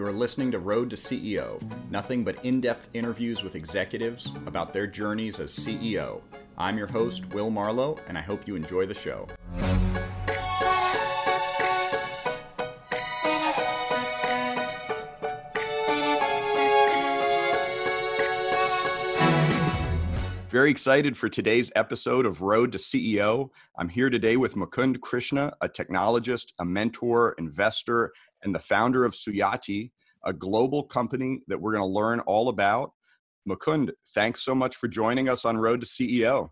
You are listening to Road to CEO, nothing but in depth interviews with executives about their journeys as CEO. I'm your host, Will Marlowe, and I hope you enjoy the show. Very excited for today's episode of Road to CEO. I'm here today with Mukund Krishna, a technologist, a mentor, investor, and the founder of Suyati, a global company that we're going to learn all about. Mukund, thanks so much for joining us on Road to CEO.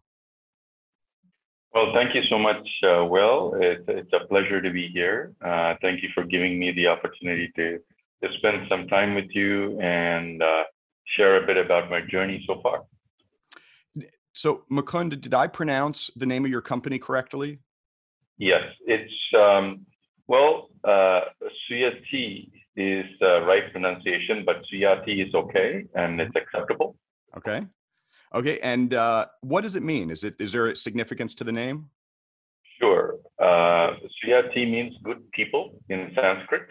Well, thank you so much, uh, Will. It's, it's, a pleasure to be here. Uh, thank you for giving me the opportunity to, to spend some time with you and uh, share a bit about my journey so far. So, Mukund, did I pronounce the name of your company correctly? Yes, it's um, well, uh, Suyati is the right pronunciation, but Suyati is okay and it's acceptable. Okay. Okay. And uh, what does it mean? Is it is there a significance to the name? Sure. Uh, Suyati means good people in Sanskrit.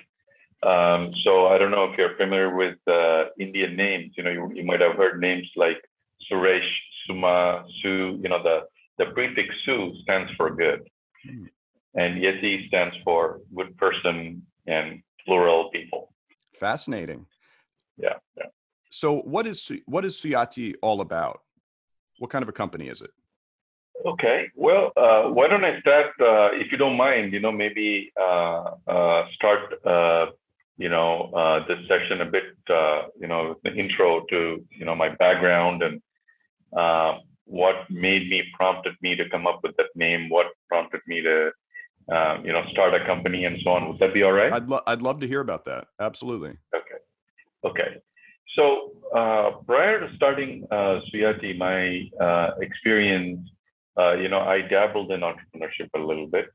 Um, so I don't know if you're familiar with uh, Indian names. You know, you, you might have heard names like Suresh, Suma, Su, you know, the, the prefix Su stands for good. Hmm. And Yati stands for good person and plural people. Fascinating. Yeah, yeah. So what is what is Suyati all about? What kind of a company is it? Okay. Well, uh, why don't I start, uh, if you don't mind, you know, maybe uh, uh start, uh, you know, uh, this session a bit, you know, the intro to, you know, my background and uh, what made me prompted me to come up with that name, what prompted me to um, you know start a company and so on. Would that be all right? I'd lo- I'd love to hear about that. Absolutely. Okay. Okay. So uh, prior to starting uh, Suyati, my uh, experience, uh, you know, I dabbled in entrepreneurship a little bit.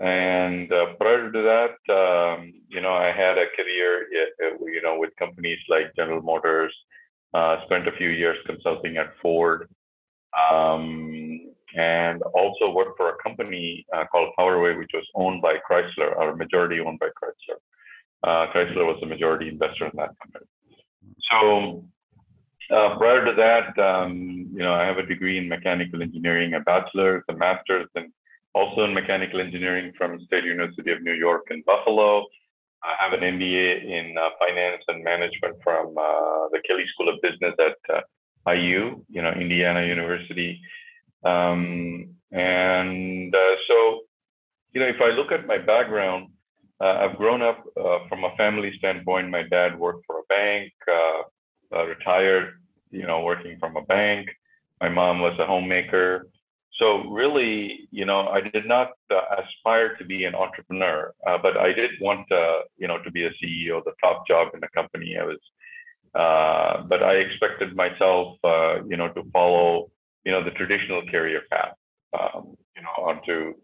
And uh, prior to that, um, you know, I had a career, you know, with companies like General Motors, uh, spent a few years consulting at Ford, um, and also worked for a company uh, called Powerway, which was owned by Chrysler, or majority owned by Chrysler. Uh, Chrysler was the majority investor in that company. So uh, prior to that, um, you know, I have a degree in mechanical engineering, a bachelor's, a master's, and also in mechanical engineering from State University of New York in Buffalo. I have an MBA in uh, finance and management from uh, the Kelley School of Business at uh, IU, you know, Indiana University. Um, and so, you know, if I look at my background, I've grown up from a family standpoint. My dad worked for a bank, retired, you know, working from a bank. My mom was a homemaker so really, you know, I did not uh, aspire to be an entrepreneur, uh, but I did want, uh, you know, to be a CEO, the top job in the company. I was, uh, but I expected myself, uh, you know, to follow, you know, the traditional career path, um, you know, onto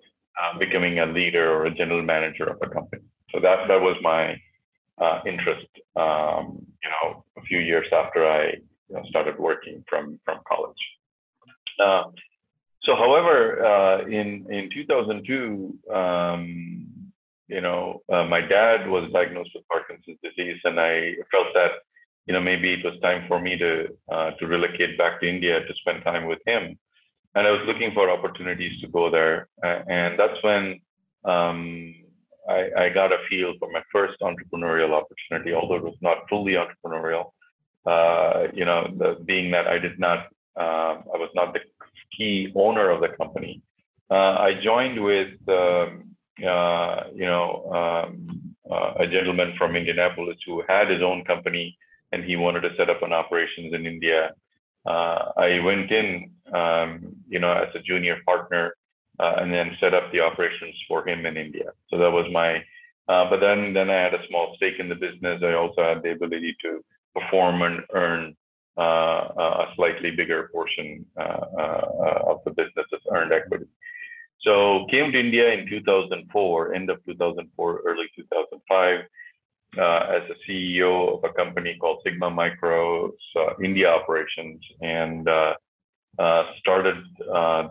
uh, becoming a leader or a general manager of a company. So that that was my interest, um, you know, a few years after I you know, started working from from college. So, however, uh, in in 2002, um, you know, uh, my dad was diagnosed with Parkinson's disease, and I felt that, you know, maybe it was time for me to uh, to relocate back to India to spend time with him. And I was looking for opportunities to go there, and that's when um, I, I, got a feel for my first entrepreneurial opportunity, although it was not fully entrepreneurial. Uh, you know, the, being that I did not, uh, I was not the key owner of the company. Uh, I joined with, um, uh, you know, um, uh, a gentleman from Indianapolis who had his own company and he wanted to set up an operations in India. I went in, um, you know, as a junior partner uh, and then set up the operations for him in India. So that was my, uh, but then, then I had a small stake in the business. I also had the ability to perform and earn a slightly bigger portion uh, uh, of the business as earned equity. So came to India in 2004, end of 2004, early 2005, uh, as a CEO of a company called Sigma Micro's uh, India operations, and uh, started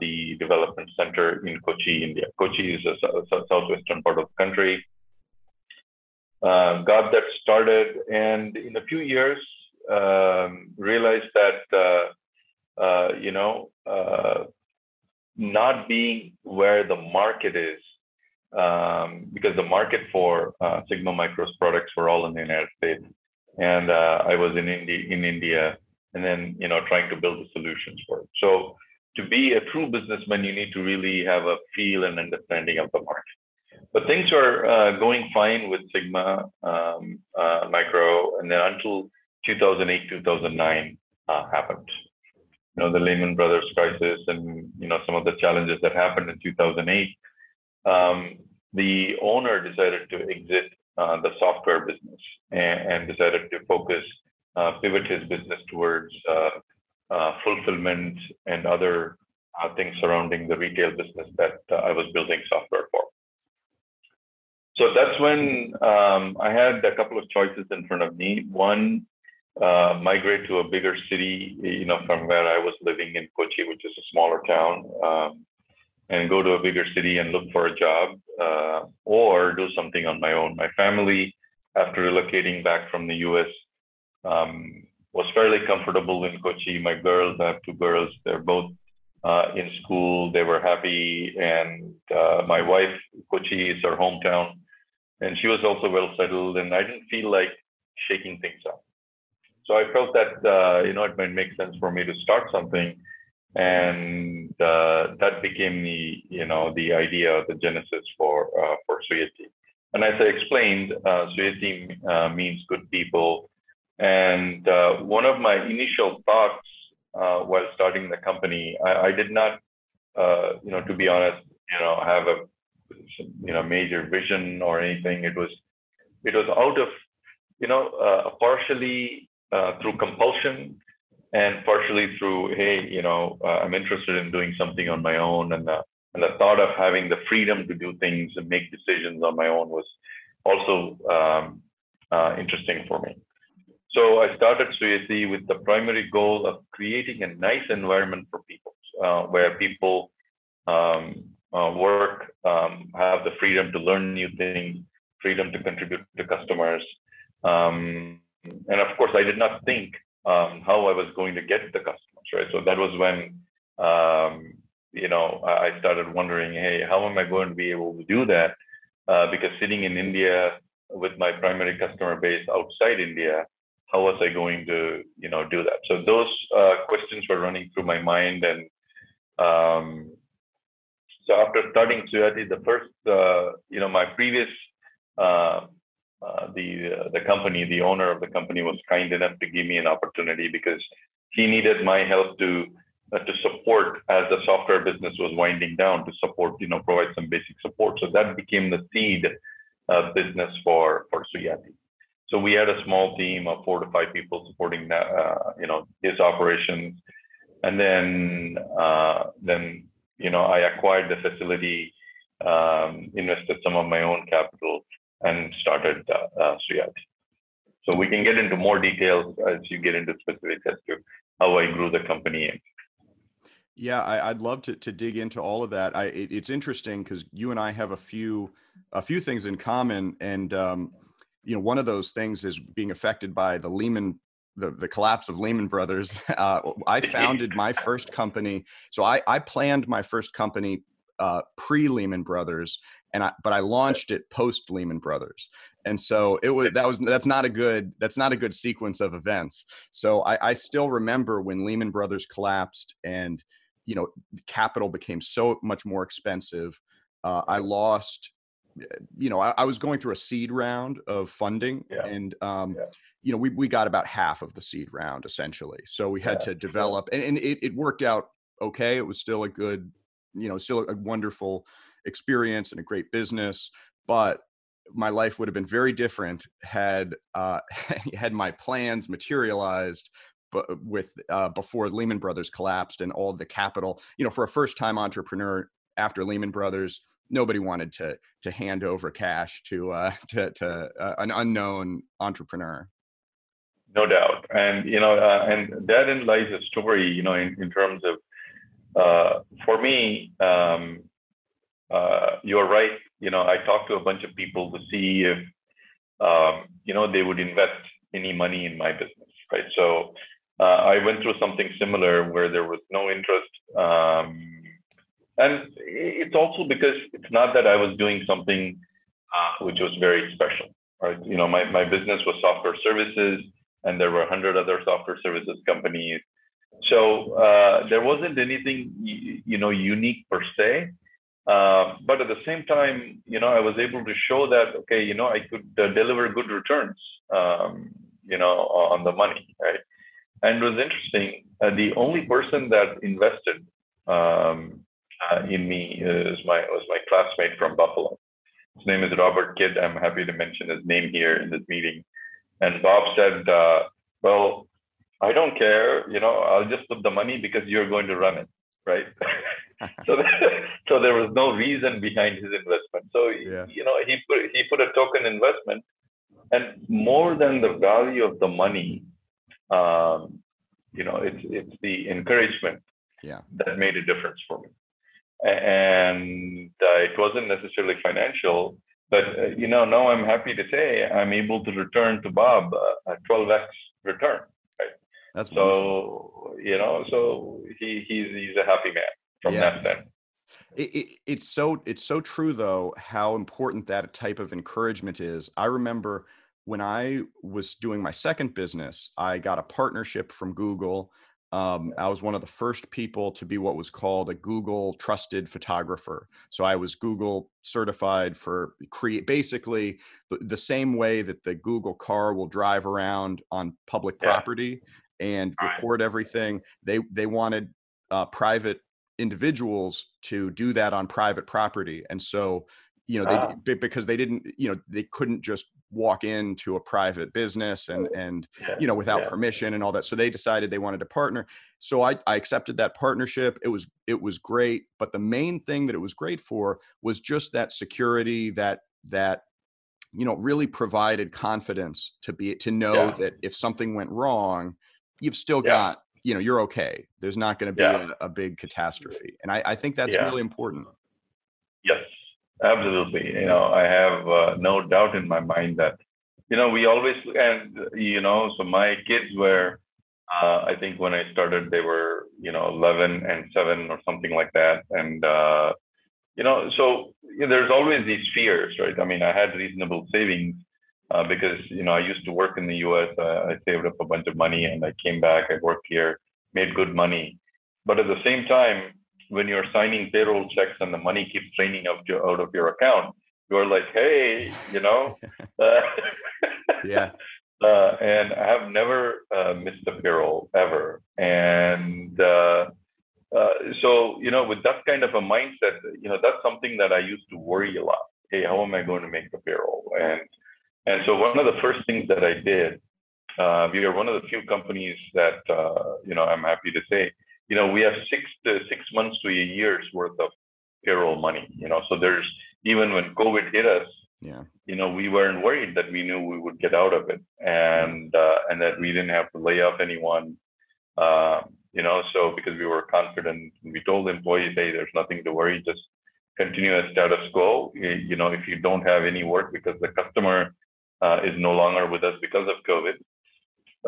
the development center in Kochi, India. Kochi is a, southwestern part of the country. uh, got that started, and in a few years, um, realized that uh, uh, you know uh, not being where the market is, um, because the market for uh, Sigma Micro's products were all in the United States, and uh, I was in India, in India, and then you know trying to build the solutions for it. So to be a true businessman, you need to really have a feel and understanding of the market. But things were uh, going fine with Sigma um, Micro, and then until 2008, 2009 uh, happened. You know, the Lehman Brothers crisis, and you know some of the challenges that happened in 2008. Um, the owner decided to exit uh, the software business and, and decided to focus, uh, pivot his business towards uh, uh, fulfillment and other uh, things surrounding the retail business that I was building software for. So that's when um, I had a couple of choices in front of me. One, uh, migrate to a bigger city, you know, from where I was living in Kochi, which is a smaller town, um, and go to a bigger city and look for a job, uh, or do something on my own. My family, after relocating back from the U.S., um, was fairly comfortable in Kochi. My girls, I have two girls, they're both uh, in school. They were happy, and uh, my wife, Kochi, is her hometown, and she was also well settled. And I didn't feel like shaking things up. So I felt that uh, you know it might make sense for me to start something, and uh, that became the you know the idea, the genesis for uh, for Suyati. And as I explained, uh, uh, means good people. And uh, one of my initial thoughts uh, while starting the company, I, I did not, you know, to be honest, you know, have a you know major vision or anything. It was it was out of you know uh, partially uh, through compulsion and partially through hey you know uh, I'm interested in doing something on my own and the and the thought of having the freedom to do things and make decisions on my own was also um, interesting for me. So I started Suyati with the primary goal of creating a nice environment for people, uh, where people um, uh, work, um, have the freedom to learn new things, freedom to contribute to customers. Um, and of course, I did not think um, how I was going to get the customers, right? So that was when, um, you know, I started wondering, hey, how am I going to be able to do that? Uh, because sitting in India with my primary customer base outside India, how was I going to, you know, do that? So those uh, questions were running through my mind, and um, so after starting Suyati, the first, uh, you know, my previous, uh, uh the uh, the company, the owner of the company was kind enough to give me an opportunity because he needed my help to uh, to support as the software business was winding down to support, you know, provide some basic support. So that became the seed business for for Suyati. So we had a small team of four to five people supporting that, uh, you know, his operations. And then, uh, then, you know, I acquired the facility, um, invested some of my own capital and started uh, uh, So we can get into more details as you get into specifics as to how I grew the company. Yeah, I, would love to, to dig into all of that. I, it, it's interesting because you and I have a few a few things in common, and um, you know one of those things is being affected by the Lehman the, the collapse of Lehman Brothers. Uh, I founded my first company. So I, I planned my first company uh, pre Lehman Brothers, and I, but I launched it post Lehman Brothers, and so it was that was that's not a good that's not a good sequence of events. So I, I still remember when Lehman Brothers collapsed, and you know capital became so much more expensive. Uh, I lost you know, I, I, was going through a seed round of funding, yeah. and um, yeah. you know, we we got about half of the seed round essentially. So we had yeah. to develop, and, and it, it worked out okay. It was still a good, you know, still a wonderful experience and a great business, but my life would have been very different had uh, had my plans materialized but with uh, before Lehman Brothers collapsed and all the capital. You know, for a first time entrepreneur after Lehman Brothers, nobody wanted to to hand over cash to uh, to, to uh, an unknown entrepreneur. No doubt, and you know, uh, and therein lies a story. You know, in, in terms of uh, for me, um, uh, you're right. You know, I talked to a bunch of people to see if um, you know, they would invest any money in my business, right? So uh, I went through something similar where there was no interest. Um, and it's also because it's not that I was doing something uh, which was very special, right? You know, my, my business was software services and there were 100 other software services companies. So uh, there wasn't anything, you know, unique per se. Uh, but at the same time, you know, I was able to show that, okay, you know, I could uh, deliver good returns, um, you know, on the money, right? And it was interesting. Uh, the only person that invested um, uh, in me is my was my classmate from Buffalo. His name is Robert Kidd. I'm happy to mention his name here in this meeting. And Bob said, uh, "Well, I don't care. You know, I'll just put the money because you're going to run it, right?" so, so there was no reason behind his investment. So yeah. you know, he put he put a token investment, and more than the value of the money, um, you know, it's it's the encouragement yeah. that made a difference for me and uh, it wasn't necessarily financial but uh, you know now i'm happy to say i'm able to return to bob uh, a 12x return that's so wonderful. you know so he he's he's a happy man from yeah. that it, it, it's so it's so true though how important that type of encouragement is i remember when i was doing my second business i got a partnership from google um, I was one of the first people to be what was called a Google trusted photographer. So I was Google certified for create basically the, the same way that the Google car will drive around on public yeah. And record everything. They they wanted uh, private individuals to do that on private property, and so you know they because they didn't you know they couldn't just walk into a private business and and you know without yeah. permission and all that so they decided they wanted to partner so I, I accepted that partnership it was it was great but the main thing that it was great for was just that security that that you know really provided confidence to be to know yeah. that if something went wrong you've still yeah. got you know you're okay there's not going to be a, a, big catastrophe and i, I think that's really important yes Absolutely. You know, I have uh, no doubt in my mind that, you know, we always, and, you know, so my kids were, uh, I think when I started, they were, you know, 11 and 7 or something like that. And, uh, you know, so you know, there's always these fears, right? I mean, I had reasonable savings uh, because, you know, I used to work in the US. Uh, I saved up a bunch of money and I came back, I worked here, made good money. But at the same time, when you're signing payroll checks and the money keeps draining out, out of your account, you're like, hey, you know, uh, yeah. Uh, and I have never uh, missed a payroll ever. And uh, uh, so, you know, with that kind of a mindset, you know, that's something that I used to worry a lot. Hey, how am I going to make the payroll? And and so one of the first things that I did, uh, we are one of the few companies that, you know, I'm happy to say you know, we have six to six months to a year's worth of payroll money. You know, so there's even when COVID hit us, yeah, you know, we weren't worried that we knew we would get out of it, and uh, and that we didn't have to lay off anyone. Uh, you know, so because we were confident, we told the employees, hey, there's nothing to worry, just continue as status quo. You know, if you don't have any work because the customer uh, is no longer with us because of COVID,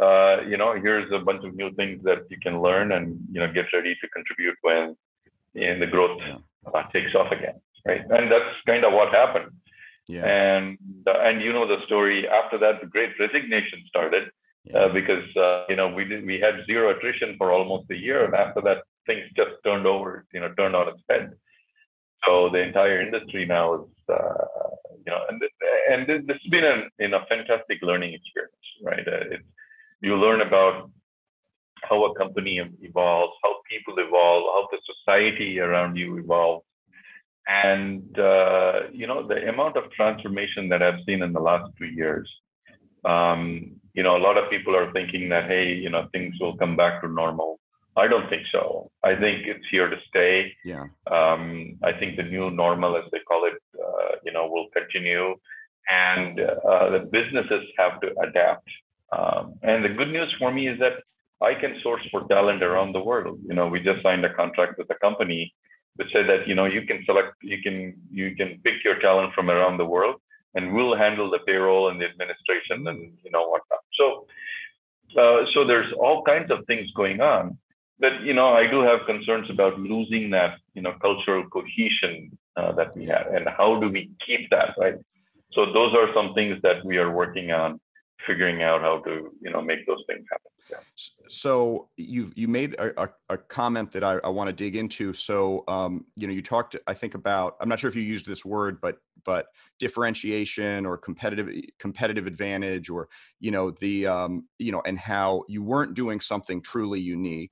uh, you know, here's a bunch of new things that you can learn and, you know, get ready to contribute when in the growth uh, takes off again. Right. And that's kind of what happened. Yeah. And, uh, and you know, the story after that, the great resignation started yeah. Uh, because, uh, you know, we did, we had zero attrition for almost a year. And after that, things just turned over, you know, turned on its head. So the entire industry now is, you know, and, and this, this has been a, in a fantastic learning experience, right? it's, you learn about how a company evolves, how people evolve, how the society around you evolves. And, uh, you know, the amount of transformation that I've seen in the last two years, um, you know, a lot of people are thinking that, hey, you know, things will come back to normal. I don't think so. I think it's here to stay. Yeah. Um, I think the new normal, as they call it, uh, you know, will continue, and uh, the businesses have to adapt. Um, and the good news for me is that I can source for talent around the world. You know, we just signed a contract with a company which said that you know you can select, you can you can pick your talent from around the world, and we'll handle the payroll and the administration and you know whatnot. So, uh, so there's all kinds of things going on. But you know, I do have concerns about losing that you know cultural cohesion uh, that we have, and how do we keep that right? So those are some things that we are working on figuring out how to you know make those things happen yeah. so you you made a, a, a comment that i, I want to dig into so um, you know you talked i think about i'm not sure if you used this word but but differentiation or competitive competitive advantage or you know the um, you know and how you weren't doing something truly unique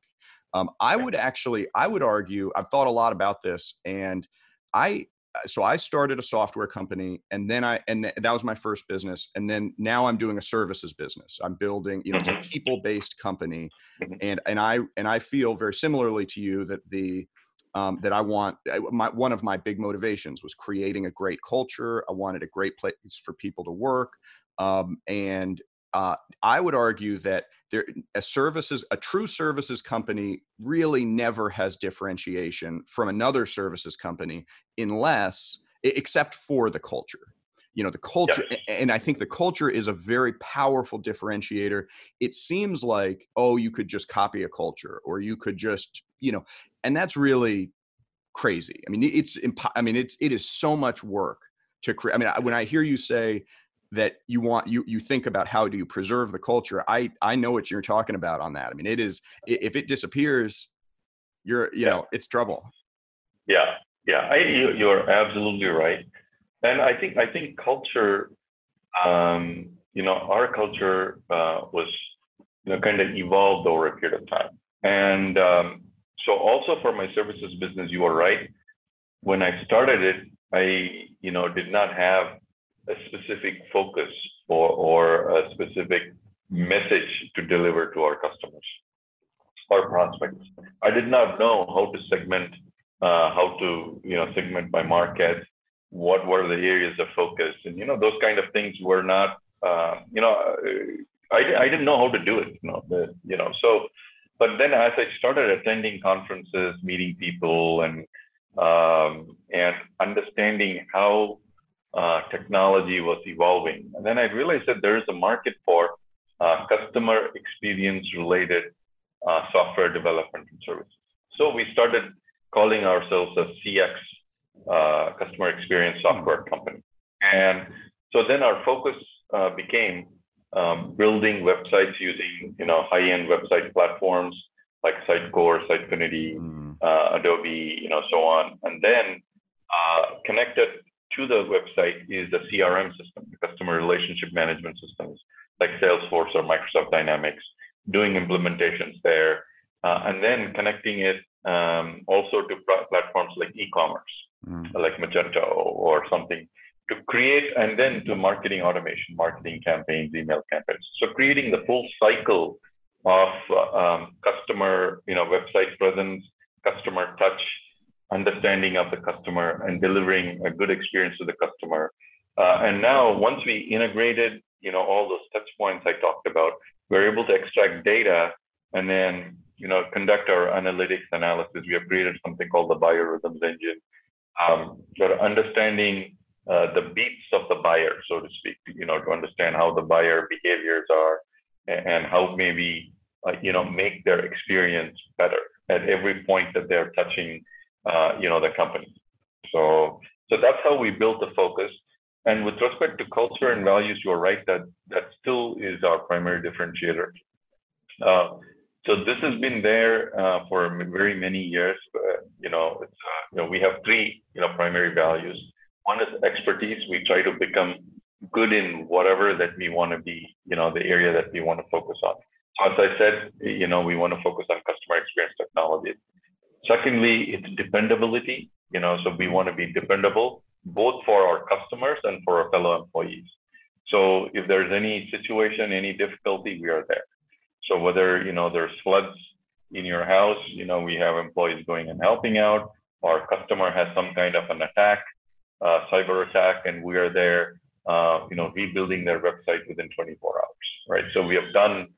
um, i would actually i would argue i've thought a lot about this and i uh, so I started a software company and then I and th- that was my first business and then now I'm doing a services business. I'm building, you know, it's a mm-hmm. people-based company mm-hmm. and and I and I feel very similarly to you that the um, that I want my one of my big motivations was creating a great culture. I wanted a great place for people to work. Um, and uh, I would argue that there, a services, a true services company really never has differentiation from another services company unless, except for the culture. You know, the culture, and I think the culture is a very powerful differentiator. It seems like, oh, you could just copy a culture or you could just, you know, and that's really crazy. I mean, it's, impo- I mean, it's, it is so much work to create. I mean, when I hear you say, that you want you you think about how do you preserve the culture i i know what you're talking about on that. I mean it is if it disappears you're you yeah. know it's trouble. Yeah yeah I, you, you're absolutely right. And i think i think culture um you know our culture uh, was you know kind of evolved over a period of time. And um, so also for my services business you are right. When i started it i you know did not have a specific focus or, or a specific message to deliver to our customers or prospects. I did not know how to segment, uh, how to you know segment my market, what were the areas of focus, and you know those kind of things were not uh, you know I, I didn't know how to do it. You know the, you know so, but then as I started attending conferences, meeting people, and um, and understanding how uh, technology was evolving. And then I realized that there is a market for uh, customer experience related uh, software development and services. So we started calling ourselves a CX uh, customer experience software company. And so then our focus uh, became um, building websites using you know high-end website platforms like Sitecore, Sitefinity, mm. Adobe, you know, so on. And then connected to the website is the CRM system, the customer relationship management systems like Salesforce or Microsoft Dynamics, doing implementations there, uh, and then connecting it um, also to platforms like e-commerce, mm. like Magento or something to create, and then to marketing automation, marketing campaigns, email campaigns. So creating the full cycle of uh, um, customer, you know, website presence, customer touch, understanding of the customer and delivering a good experience to the customer. Uh, and now, once we integrated, you know, all those touch points I talked about, we're able to extract data and then, you know, conduct our analytics analysis. We have created something called the buyer rhythms engine, um, understanding uh, the beats of the buyer, so to speak, you know, to understand how the buyer behaviors are and, and how maybe, uh, you know, make their experience better at every point that they're touching uh, you know, the company. So, so that's how we built the focus. And with respect to culture and values, you're right that that still is our primary differentiator. Uh, so this has been there uh, for very many years. Uh, you know, uh, you know, we have three you know primary values. One is expertise. We try to become good in whatever that we want to be. You know, the area that we want to focus on. So as I said, you know, we want to focus on customer experience technology. Secondly, it's dependability. You know, so we want to be dependable both for our customers and for our fellow employees. So if there's any situation, any difficulty, we are there. So whether you know there's floods in your house, you know we have employees going and helping out. Our customer has some kind of an attack, uh, cyber attack, and we are there, uh, you know, rebuilding their website within 24 hours, right? So we have done,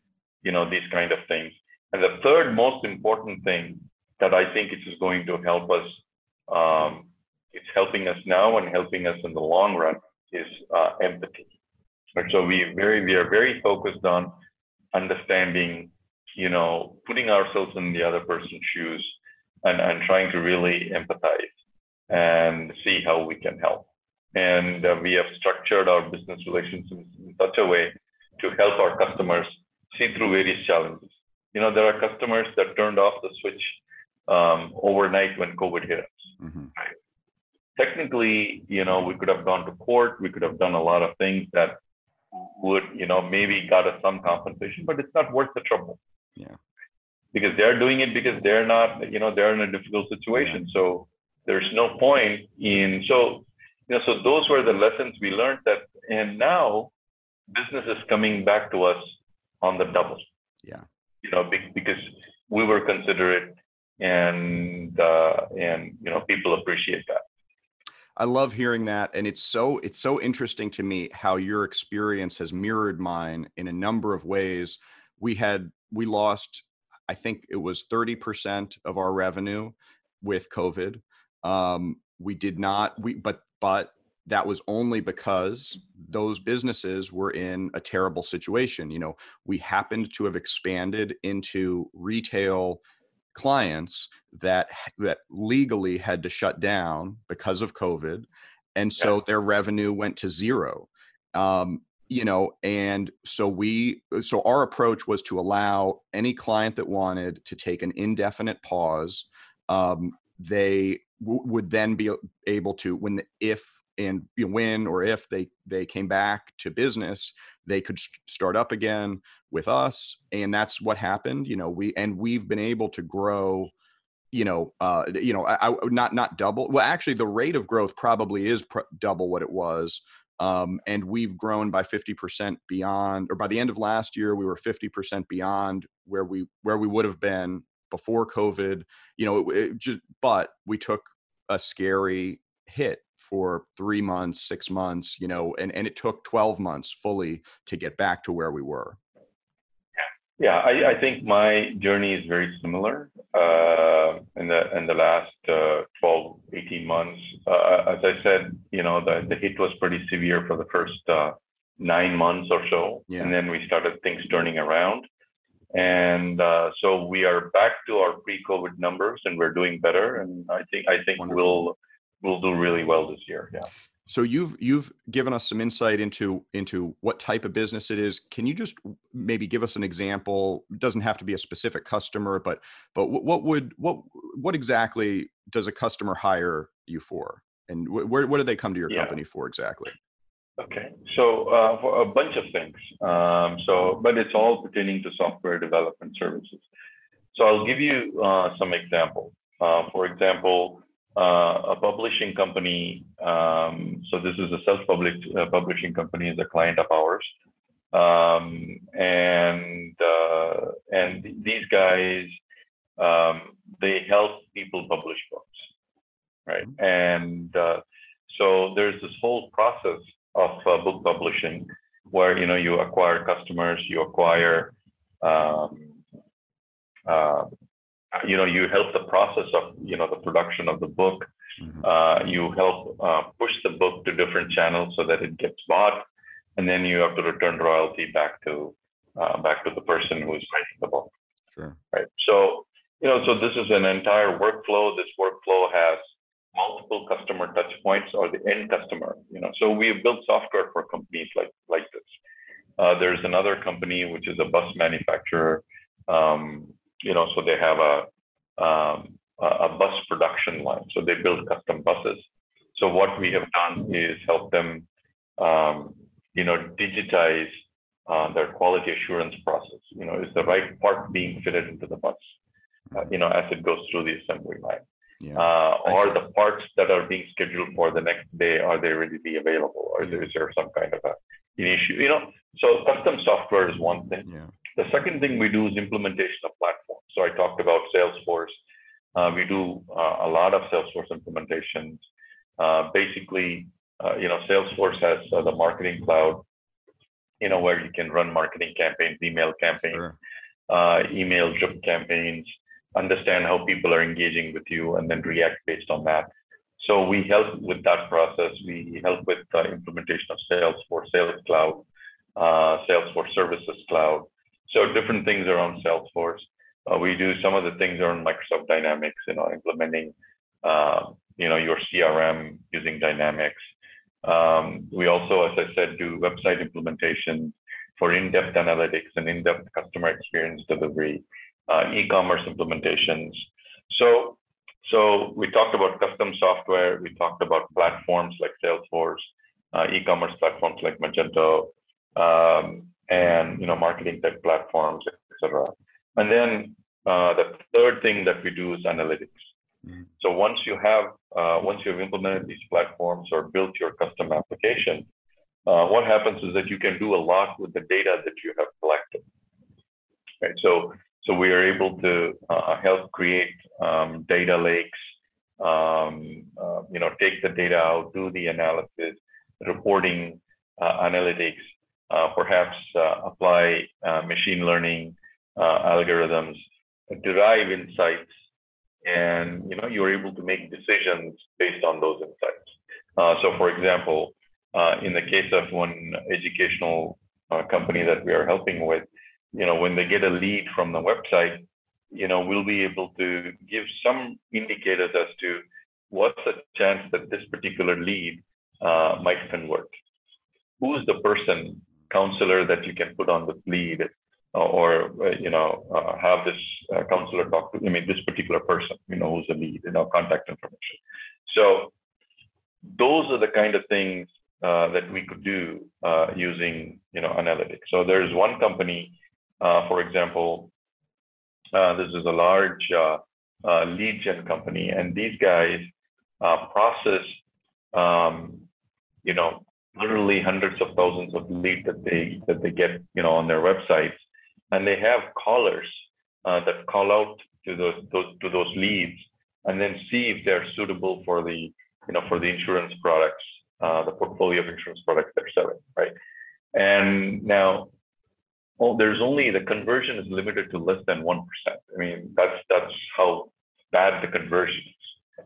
you know, these kind of things. And the third most important thing that I think it is going to help us. Um, it's helping us now and helping us in the long run is uh, empathy. Right? So we very we are very focused on understanding, you know, putting ourselves in the other person's shoes and, and trying to really empathize and see how we can help. And uh, we have structured our business relations in, in such a way to help our customers see through various challenges. You know, there are customers that turned off the switch um, overnight when COVID hit us. Mm-hmm. Right? Technically, you know, we could have gone to court. We could have done a lot of things that would, you know, maybe got us some compensation, but it's not worth the trouble. Yeah. Because they're doing it because they're not, you know, they're in a difficult situation. Yeah. So there's no point in so you know so those were the lessons we learned that and now business is coming back to us on the double yeah you know because we were considerate and uh, and you know people appreciate that I love hearing that and it's so it's so interesting to me how your experience has mirrored mine in a number of ways. We had we lost I think it was 30% of our revenue with COVID. Um, we did not we but but that was only because those businesses were in a terrible situation. You know, we happened to have expanded into retail clients that that legally had to shut down because of COVID, and so yeah. their revenue went to zero. Um, you know, and so we so our approach was to allow any client that wanted to take an indefinite pause. Um, they w- would then be able to when the, if and you know, when or if they they came back to business they could start up again with us and that's what happened you know we and we've been able to grow you know uh you know I, I not not double well actually the rate of growth probably is pr- double what it was um, and we've grown by 50% beyond or by the end of last year we were 50% beyond where we where we would have been before covid you know it, it just but we took a scary hit for three months, six months, you know, and, and it took 12 months fully to get back to where we were. Yeah, I, I think my journey is very similar uh, in the in the last uh, 12, 18 months. Uh, as I said, you know, the, the hit was pretty severe for the first uh, nine months or so. Yeah. And then we started things turning around. And uh, so we are back to our pre-COVID numbers and we're doing better. And I think I think Wonderful. we'll we'll do really well this year. Yeah. So you've you've given us some insight into into what type of business it is. Can you just maybe give us an example? It doesn't have to be a specific customer, but but what would what what exactly does a customer hire you for, and where what do they come to your yeah. company for exactly? Okay, so uh, for a bunch of things. Um, so, but it's all pertaining to software development services. So I'll give you uh, some examples. Uh, for example, a publishing company. Um, so this is a self-published uh, publishing company, is a client of ours, um, and uh, and these guys um, they help people publish books, right? Mm-hmm. And uh, so there's this whole process of uh, book publishing where you know you acquire customers, you acquire um, uh, you know you help the process of you know the production of the book. Mm-hmm. uh, you help uh, push the book to different channels so that it gets bought and then you have to return royalty back to uh, back to the person who's writing the book. Sure. Right. So you know so this is an entire workflow. This workflow has multiple customer touch points or the end customer you know. So we have built software for companies like like this. Uh, there's another company which is a bus manufacturer um, you know, so they have a um, a bus production line. So they build custom buses. So what we have done is help them, um, you know, digitize uh, their quality assurance process. You know, is the right part being fitted into the bus? Uh, you know, as it goes through the assembly line. Yeah, uh, or the parts that are being scheduled for the next day are they readily available or yeah. is there some kind of a an issue you know so custom software is one thing yeah. The second thing we do is implementation of platforms so I talked about Salesforce. Uh, we do uh, a lot of Salesforce implementations. Uh, basically, uh, you know, Salesforce has uh, the marketing cloud, you know, where you can run marketing campaigns, email campaigns, sure. Uh, email drip campaigns, understand how people are engaging with you, and then react based on that. So we help with that process. We help with the implementation of Salesforce, Sales Cloud, uh, Salesforce Services Cloud. So different things around Salesforce. Uh, we do some of the things around Microsoft Dynamics, you know, implementing, uh, you know, your CRM using Dynamics. Um, we also, as I said, do website implementation for in-depth analytics and in-depth customer experience delivery, uh, e-commerce implementations. So, so we talked about custom software. We talked about platforms like Salesforce, uh, e-commerce platforms like Magento, um, and you know, marketing tech platforms, etc. And then uh, the third thing that we do is analytics. Mm-hmm. So once you have uh, once you've implemented these platforms or built your custom application, uh, what happens is that you can do a lot with the data that you have collected. Right. So so we are able to uh, help create um, data lakes. Um, uh, you know, take the data out, do the analysis, reporting, uh, analytics, perhaps apply machine learning algorithms, derive insights and you know you're able to make decisions based on those insights. Uh, so, for example, uh, in the case of one educational uh, company that we are helping with, you know, when they get a lead from the website, you know, we'll be able to give some indicators as to what's the chance that this particular lead uh, might convert. Who's the person counselor that you can put on the lead or uh, you know uh, have this uh, counselor talk to i mean this particular person you know who's the lead you know contact information. So those are the kind of things uh, that we could do uh, using you know analytics. So there's one company uh, for example this is a large lead gen company and these guys process um, you know literally hundreds of thousands of leads that they that they get you know on their websites. And they have callers uh, that call out to those, those to those leads and then see if they're suitable for the you know for the insurance products uh, the portfolio of insurance products they're selling right? And now well, there's only the conversion is limited to less than one percent. I mean that's that's how bad the conversion is.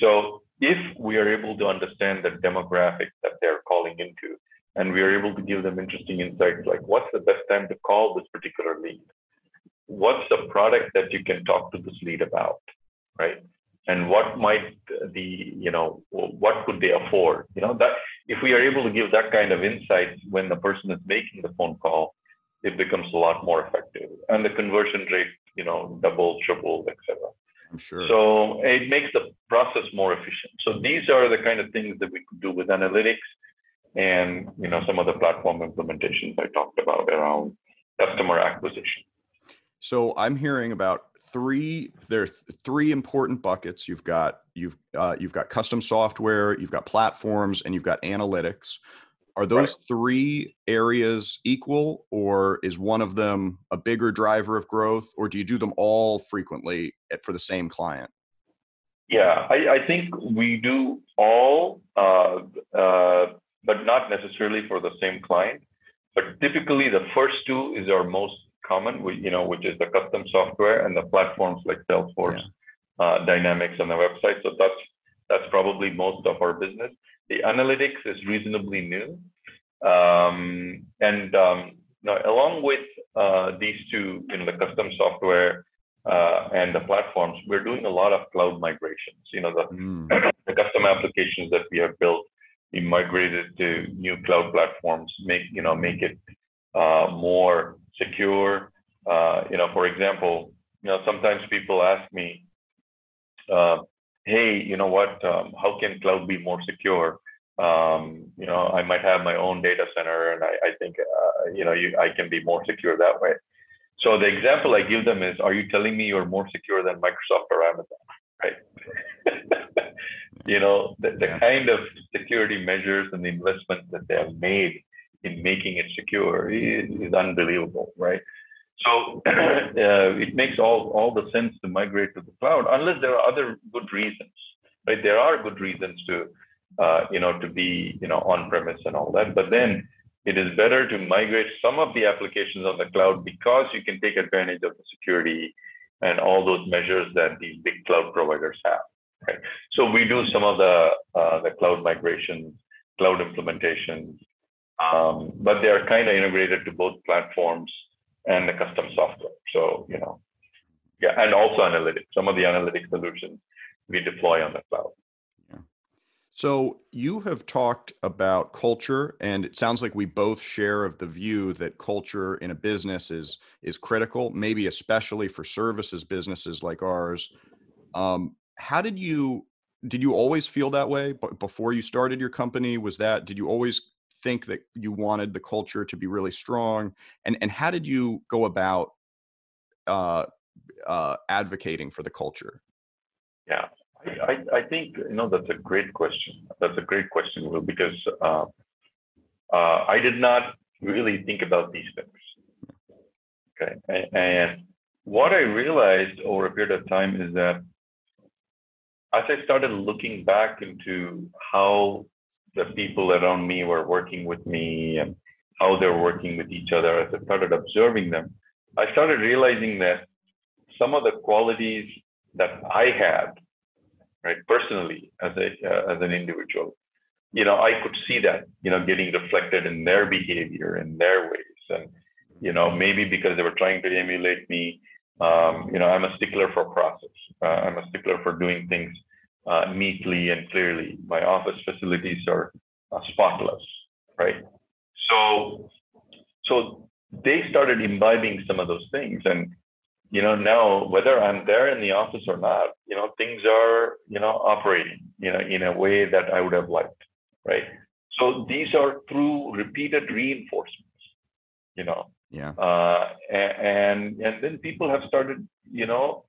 So if we are able to understand the demographic that they're calling into and we are able to give them interesting insights like what's the best time to call this particular lead? What's the product that you can talk to this lead about right? And what might the you know what could they afford? You know that if we are able to give that kind of insights when the person is making the phone call it becomes a lot more effective. And the conversion rate you know double triple etc I'm sure. So it makes the process more efficient. So these are the kind of things that we could do with analytics and you know some of the platform implementations I talked about around customer acquisition. So I'm hearing about three there are three important buckets you've got you've uh, you've got custom software you've got platforms and you've got analytics are those right. three areas equal or is one of them a bigger driver of growth or do you do them all frequently at, for the same client yeah i, I think we do all uh, uh, but not necessarily for the same client. But typically, the first two is our most common, you know, which is the custom software and the platforms like Salesforce, yeah. uh, Dynamics on the website. So that's that's probably most of our business. The analytics is reasonably new, um, and um, now along with uh, these two, you know, the custom software uh, and the platforms, we're doing a lot of cloud migrations. You know, the, mm. the custom applications that we have built we migrated to new cloud platforms, make you know make it uh, more secure. Uh, you know, for example, you know sometimes people ask me, uh, "Hey, you know what? Um, how can cloud be more secure?" Um, you know, I might have my own data center, and I, I think uh, you know you, I can be more secure that way. So the example I give them is, "Are you telling me you're more secure than Microsoft or Amazon?" Right? you know, the, the kind of security measures and the investment that they have made in making it secure is, is unbelievable, right? So uh, it makes all, all the sense to migrate to the cloud, unless there are other good reasons, right? There are good reasons to, uh, you know, to be, you know, on premise and all that. But then it is better to migrate some of the applications on the cloud because you can take advantage of the security and all those measures that these big cloud providers have. right? So we do some of the uh, the cloud migrations, cloud implementations, um, but they are kind of integrated to both platforms and the custom software. So you know, yeah, and also analytics. Some of the analytics solutions we deploy on the cloud. So you have talked about culture, and it sounds like we both share of the view that culture in a business is is critical, maybe especially for services businesses like ours. Um, how did you did you always feel that way But before you started your company? Was that did you always think that you wanted the culture to be really strong? And and how did you go about uh, uh, advocating for the culture? Yeah, I, I, think you know that's a great question. That's a great question, Will, because uh, uh, I did not really think about these things. Okay, and, and what I realized over a period of time is that as I started looking back into how the people around me were working with me and how they were working with each other, as I started observing them, I started realizing that some of the qualities that I had right? Personally, as a uh, as an individual, you know, I could see that, you know, getting reflected in their behavior, in their ways, and you know, maybe because they were trying to emulate me. Um, you know, I'm a stickler for process. Uh, I'm a stickler for doing things uh, neatly and clearly. My office facilities are uh, spotless, right? So, so they started imbibing some of those things, and you know, now whether I'm there in the office or not, you know, things are, you know, operating, you know, in a way that I would have liked, right? So these are through repeated reinforcements, you know. Yeah. Uh, and and then people have started, you know,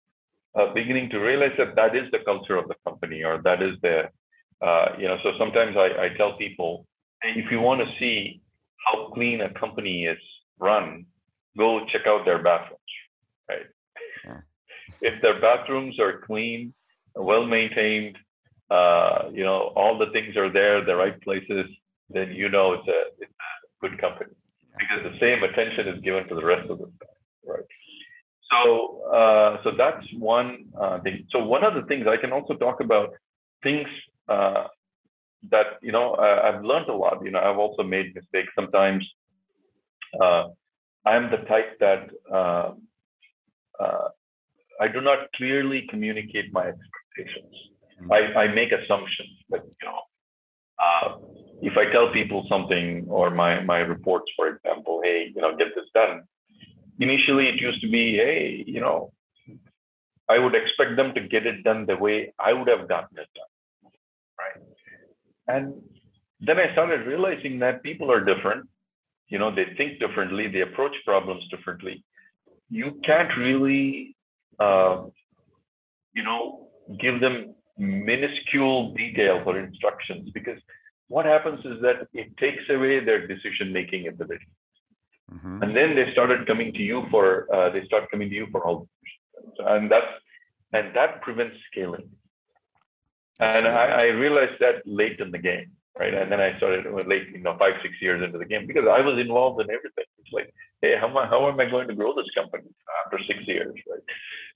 uh, beginning to realize that that is the culture of the company, or that is the, uh, you know. So sometimes I, I tell people, if you want to see how clean a company is run, go check out their bathrooms right? Yeah. if their bathrooms are clean, well maintained, uh, you know, all the things are there, the right places, then you know it's a, it's a good company because the same attention is given to the rest of the stuff, right? So, uh, so that's one uh, thing. So one of the things I can also talk about things uh, that you know I've learned a lot. You know, I've also made mistakes sometimes. Uh, I'm the type that uh, uh, I do not clearly communicate my expectations. Mm-hmm. I, I make assumptions that you know uh, if I tell people something or my my reports, for example, hey, you know, get this done. Initially, it used to be, hey, you know, I would expect them to get it done the way I would have gotten it done, right? And then I started realizing that people are different. You know, they think differently, they approach problems differently you can't really, uh, you know, give them minuscule detail or instructions because what happens is that it takes away their decision making ability. Mm-hmm. And then they started coming to you for uh, they start coming to you for all, and that's and that prevents scaling. And I, I realized that late in the game right? And then I started late, you know, five, six years into the game because I was involved in everything. It's like, hey, how am I, how am I going to grow this company after six years, right?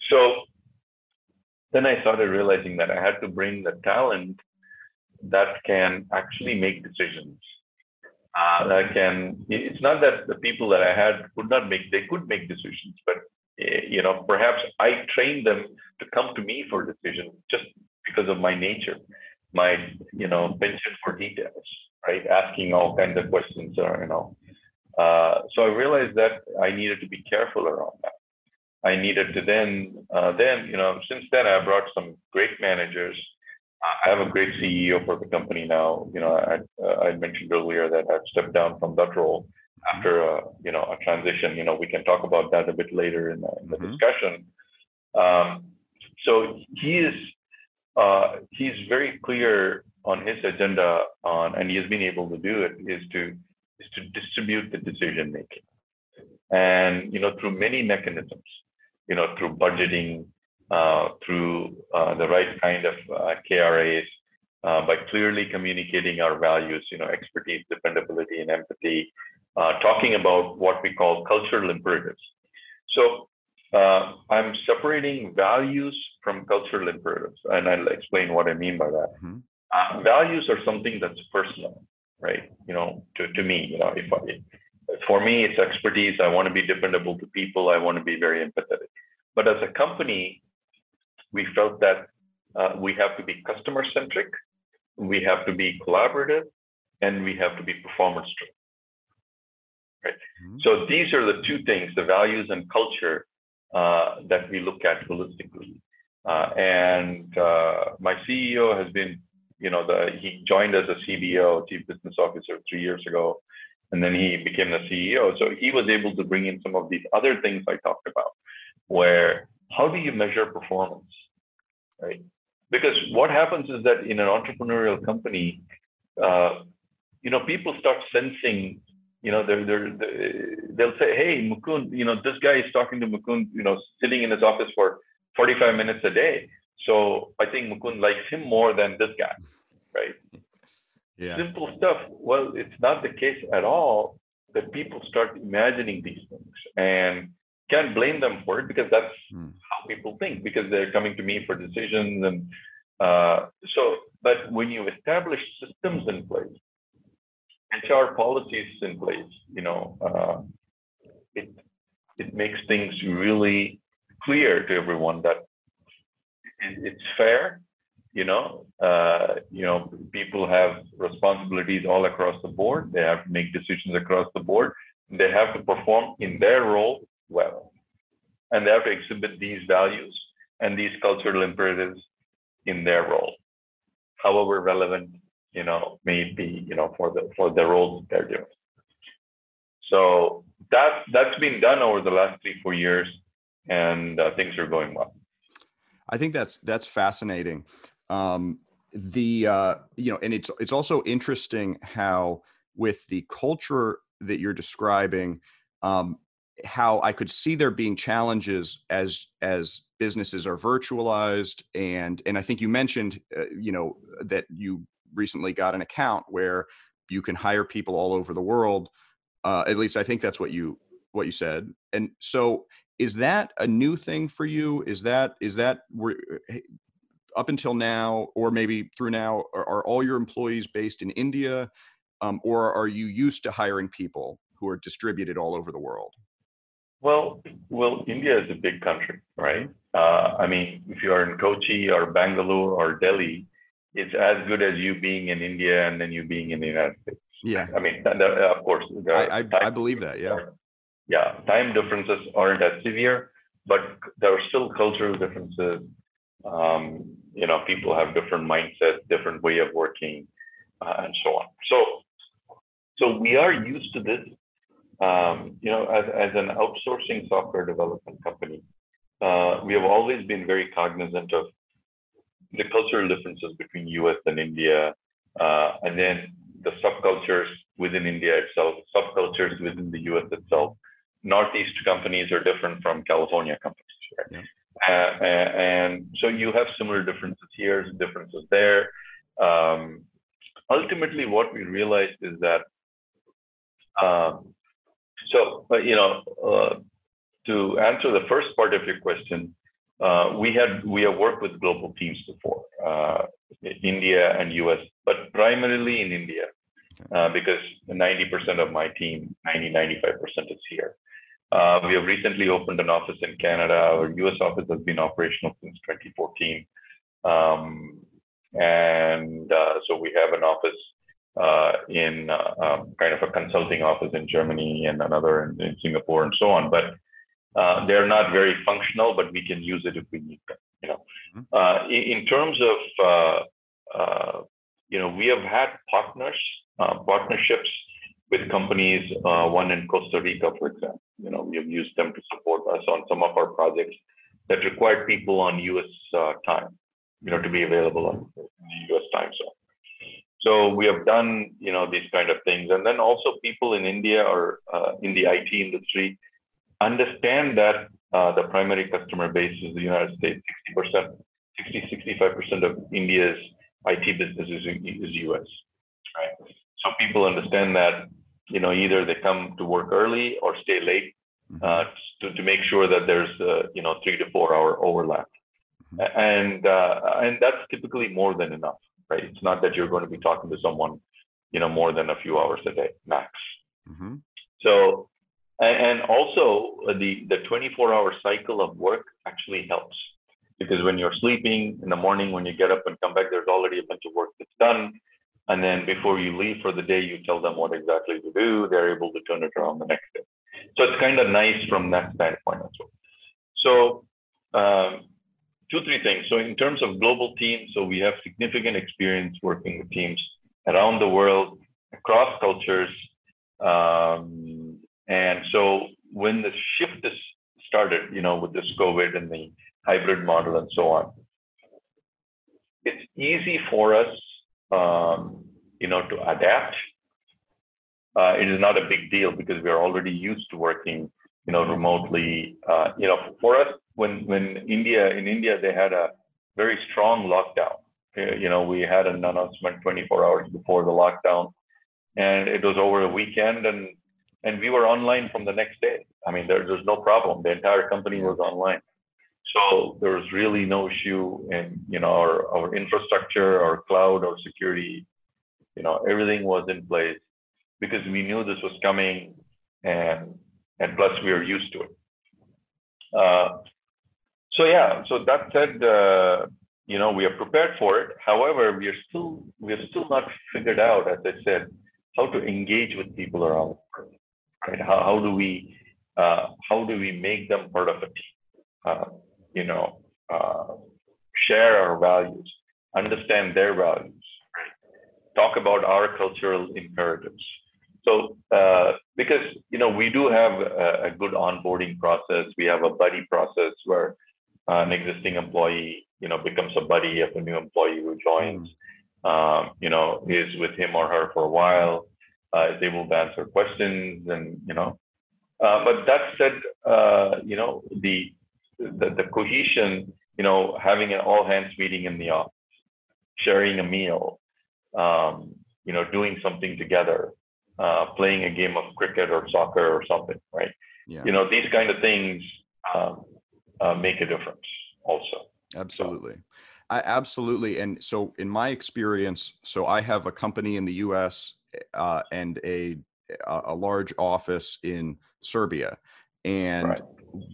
So then I started realizing that I had to bring the talent that can actually make decisions. Uh, can, it's not that the people that I had could not make, they could make decisions, but eh, you know, perhaps I trained them to come to me for decisions just because of my nature my you know penchant for details, right? Asking all kinds of questions, or you know. Uh, so I realized that I needed to be careful around that. I needed to then, uh, then you know, since then I brought some great managers. I have a great CEO for the company now. You know, I, uh, I mentioned earlier that I've stepped down from that role after a, you know a transition. You know, we can talk about that a bit later in the, in the mm-hmm. discussion. Um, so he is uh, he's very clear on his agenda on, and he has been able to do it, is to is to distribute the decision making, and you know through many mechanisms, you know through budgeting, uh, through uh, the right kind of uh, KRAs, uh, by clearly communicating our values, you know expertise, dependability, and empathy, uh, talking about what we call cultural imperatives. So uh, I'm separating values from cultural imperatives, and I'll explain what I mean by that. Mm-hmm. Uh, values are something that's personal, right? You know, to, to me, you know, if I, for me, it's expertise. I want to be dependable to people. I want to be very empathetic. But as a company, we felt that uh, we have to be customer centric, we have to be collaborative, and we have to be performance driven. Right. Mm-hmm. So these are the two things: the values and culture uh, that we look at holistically. Uh, and uh, my CEO has been, you know, the he joined as a CBO, Chief Business Officer, three years ago, and then he became the CEO. So he was able to bring in some of these other things I talked about, where how do you measure performance, right? Because what happens is that in an entrepreneurial company, uh, you know, people start sensing you know, they're, they're, they'll say, hey, Mukund, you know, this guy is talking to Mukund, you know, sitting in his office for 45 minutes a day. So I think Mukund likes him more than this guy, right? Yeah. Simple stuff. Well, it's not the case at all that people start imagining these things and can't blame them for it because that's hmm. how people think because they're coming to me for decisions and uh, so but when you establish systems in place HR policies in place, you know, uh, it it makes things really clear to everyone that it's fair. You know, uh, you know, people have responsibilities all across the board. They have to make decisions across the board. They have to perform in their role well, and they have to exhibit these values and these cultural imperatives in their role, however relevant you know, may be, you know, for the for the roles they're doing. So that's that's been done over the last three four years, and uh, things are going well. I think that's that's fascinating. Um, the uh, you know, and it's it's also interesting how with the culture that you're describing, um, how I could see there being challenges as as businesses are virtualized and and I think you mentioned uh, you know that you recently got an account where you can hire people all over the world. Uh, at least I think that's what you what you said. And so, is that a new thing for you? Is that is that where up until now, or maybe through now, are, are all your employees based in India, um, or are you used to hiring people who are distributed all over the world? Well, well, India is a big country, right? Uh, I mean, if you are in Kochi or Bangalore or Delhi, it's as good as you being in India and then you being in the United States. Yeah. I mean, of course. I, I, I, believe that. Yeah. yeah. Time differences aren't as severe, but there are still cultural differences. Um, you know, people have different mindsets, different way of working, uh, and so on. So, so we are used to this. Um, you know, as, as an outsourcing software development company, uh, we have always been very cognizant of the cultural differences between US and India, uh, and then the subcultures within India itself, subcultures within the US itself. Northeast companies are different from California companies, right? Yeah. Uh, and so you have similar differences here, differences there. Um, ultimately, what we realized is that, um, so, uh, you know, uh, to answer the first part of your question, uh, we had we have worked with global teams before, uh, India and US, but primarily in India, uh, because 90% of my team, 90 95% is here. Uh, we have recently opened an office in Canada. Our US office has been operational since 2014, um, and so we have an office in um, kind of a consulting office in Germany and another in, in Singapore and so on, but uh, they're not very functional, but we can use it if we need them. You know, mm-hmm. uh, in, in, terms of uh, uh, you know, we have had partners, uh, partnerships with companies. one in Costa Rica, for example. You know, we have used them to support us on some of our projects that required people on U.S. time. You know, to be available on the U.S. time zone. So we have done, you know, these kind of things, and then also people in India or in the IT industry understand that uh, the primary customer base is the United States. 60%, 60, 65% of India's IT business is, is US, right? So people understand that, you know, either they come to work early or stay late mm-hmm. uh, to, to make sure that there's a you know three to four hour overlap, mm-hmm. and uh, and that's typically more than enough, right? It's not that you're going to be talking to someone, you know, more than a few hours a day max. Mm-hmm. So, and also the the 24 hour cycle of work actually helps because when you're sleeping in the morning, when you get up and come back, there's already a bunch of work that's done. And then before you leave for the day, you tell them what exactly to do. They're able to turn it around the next day. So it's kind of nice from that standpoint as well. So um, two, three things. So in terms of global teams, so we have significant experience working with teams around the world, across cultures. Um, and so when the shift is started, you know, with this COVID and the hybrid model and so on, it's easy for us, um, you know, to adapt uh, it is not a big deal because we are already used to working, you know, remotely. Uh, you know, for us, when when India in India they had a very strong lockdown. Uh, you know, we had an announcement 24 hours before the lockdown, and it was over a weekend, and and we were online from the next day. I mean, there, there's no problem. The entire company was online. So there was really no issue in you know our, our infrastructure, our cloud, our security. You know, everything was in place because we knew this was coming and and plus we are used to it. Uh, so yeah, so that said, uh, you know, we are prepared for it. However, we are still we are still not figured out, as I said, how to engage with people around. Right? How, how do we uh, how do we make them part of a team? Uh, you know, uh, share our values, understand their values, talk about our cultural imperatives, so uh, because you know we do have a, a, good onboarding process, we have a buddy process where an existing employee you know becomes a buddy of a new employee who joins. Mm. Um, you know is with him or her for a while, uh, is able to answer questions, and you know. Uh, but that said, uh, you know the, the the cohesion, you know, having an all hands meeting in the office, sharing a meal, um, you know, doing something together uh, playing a game of cricket or soccer or something, right? Yeah. You know, these kind of things um, uh, make a difference also. Absolutely. So. I, absolutely. And so, in my experience, so I have a company in the US uh, and a, a large office in Serbia. And right.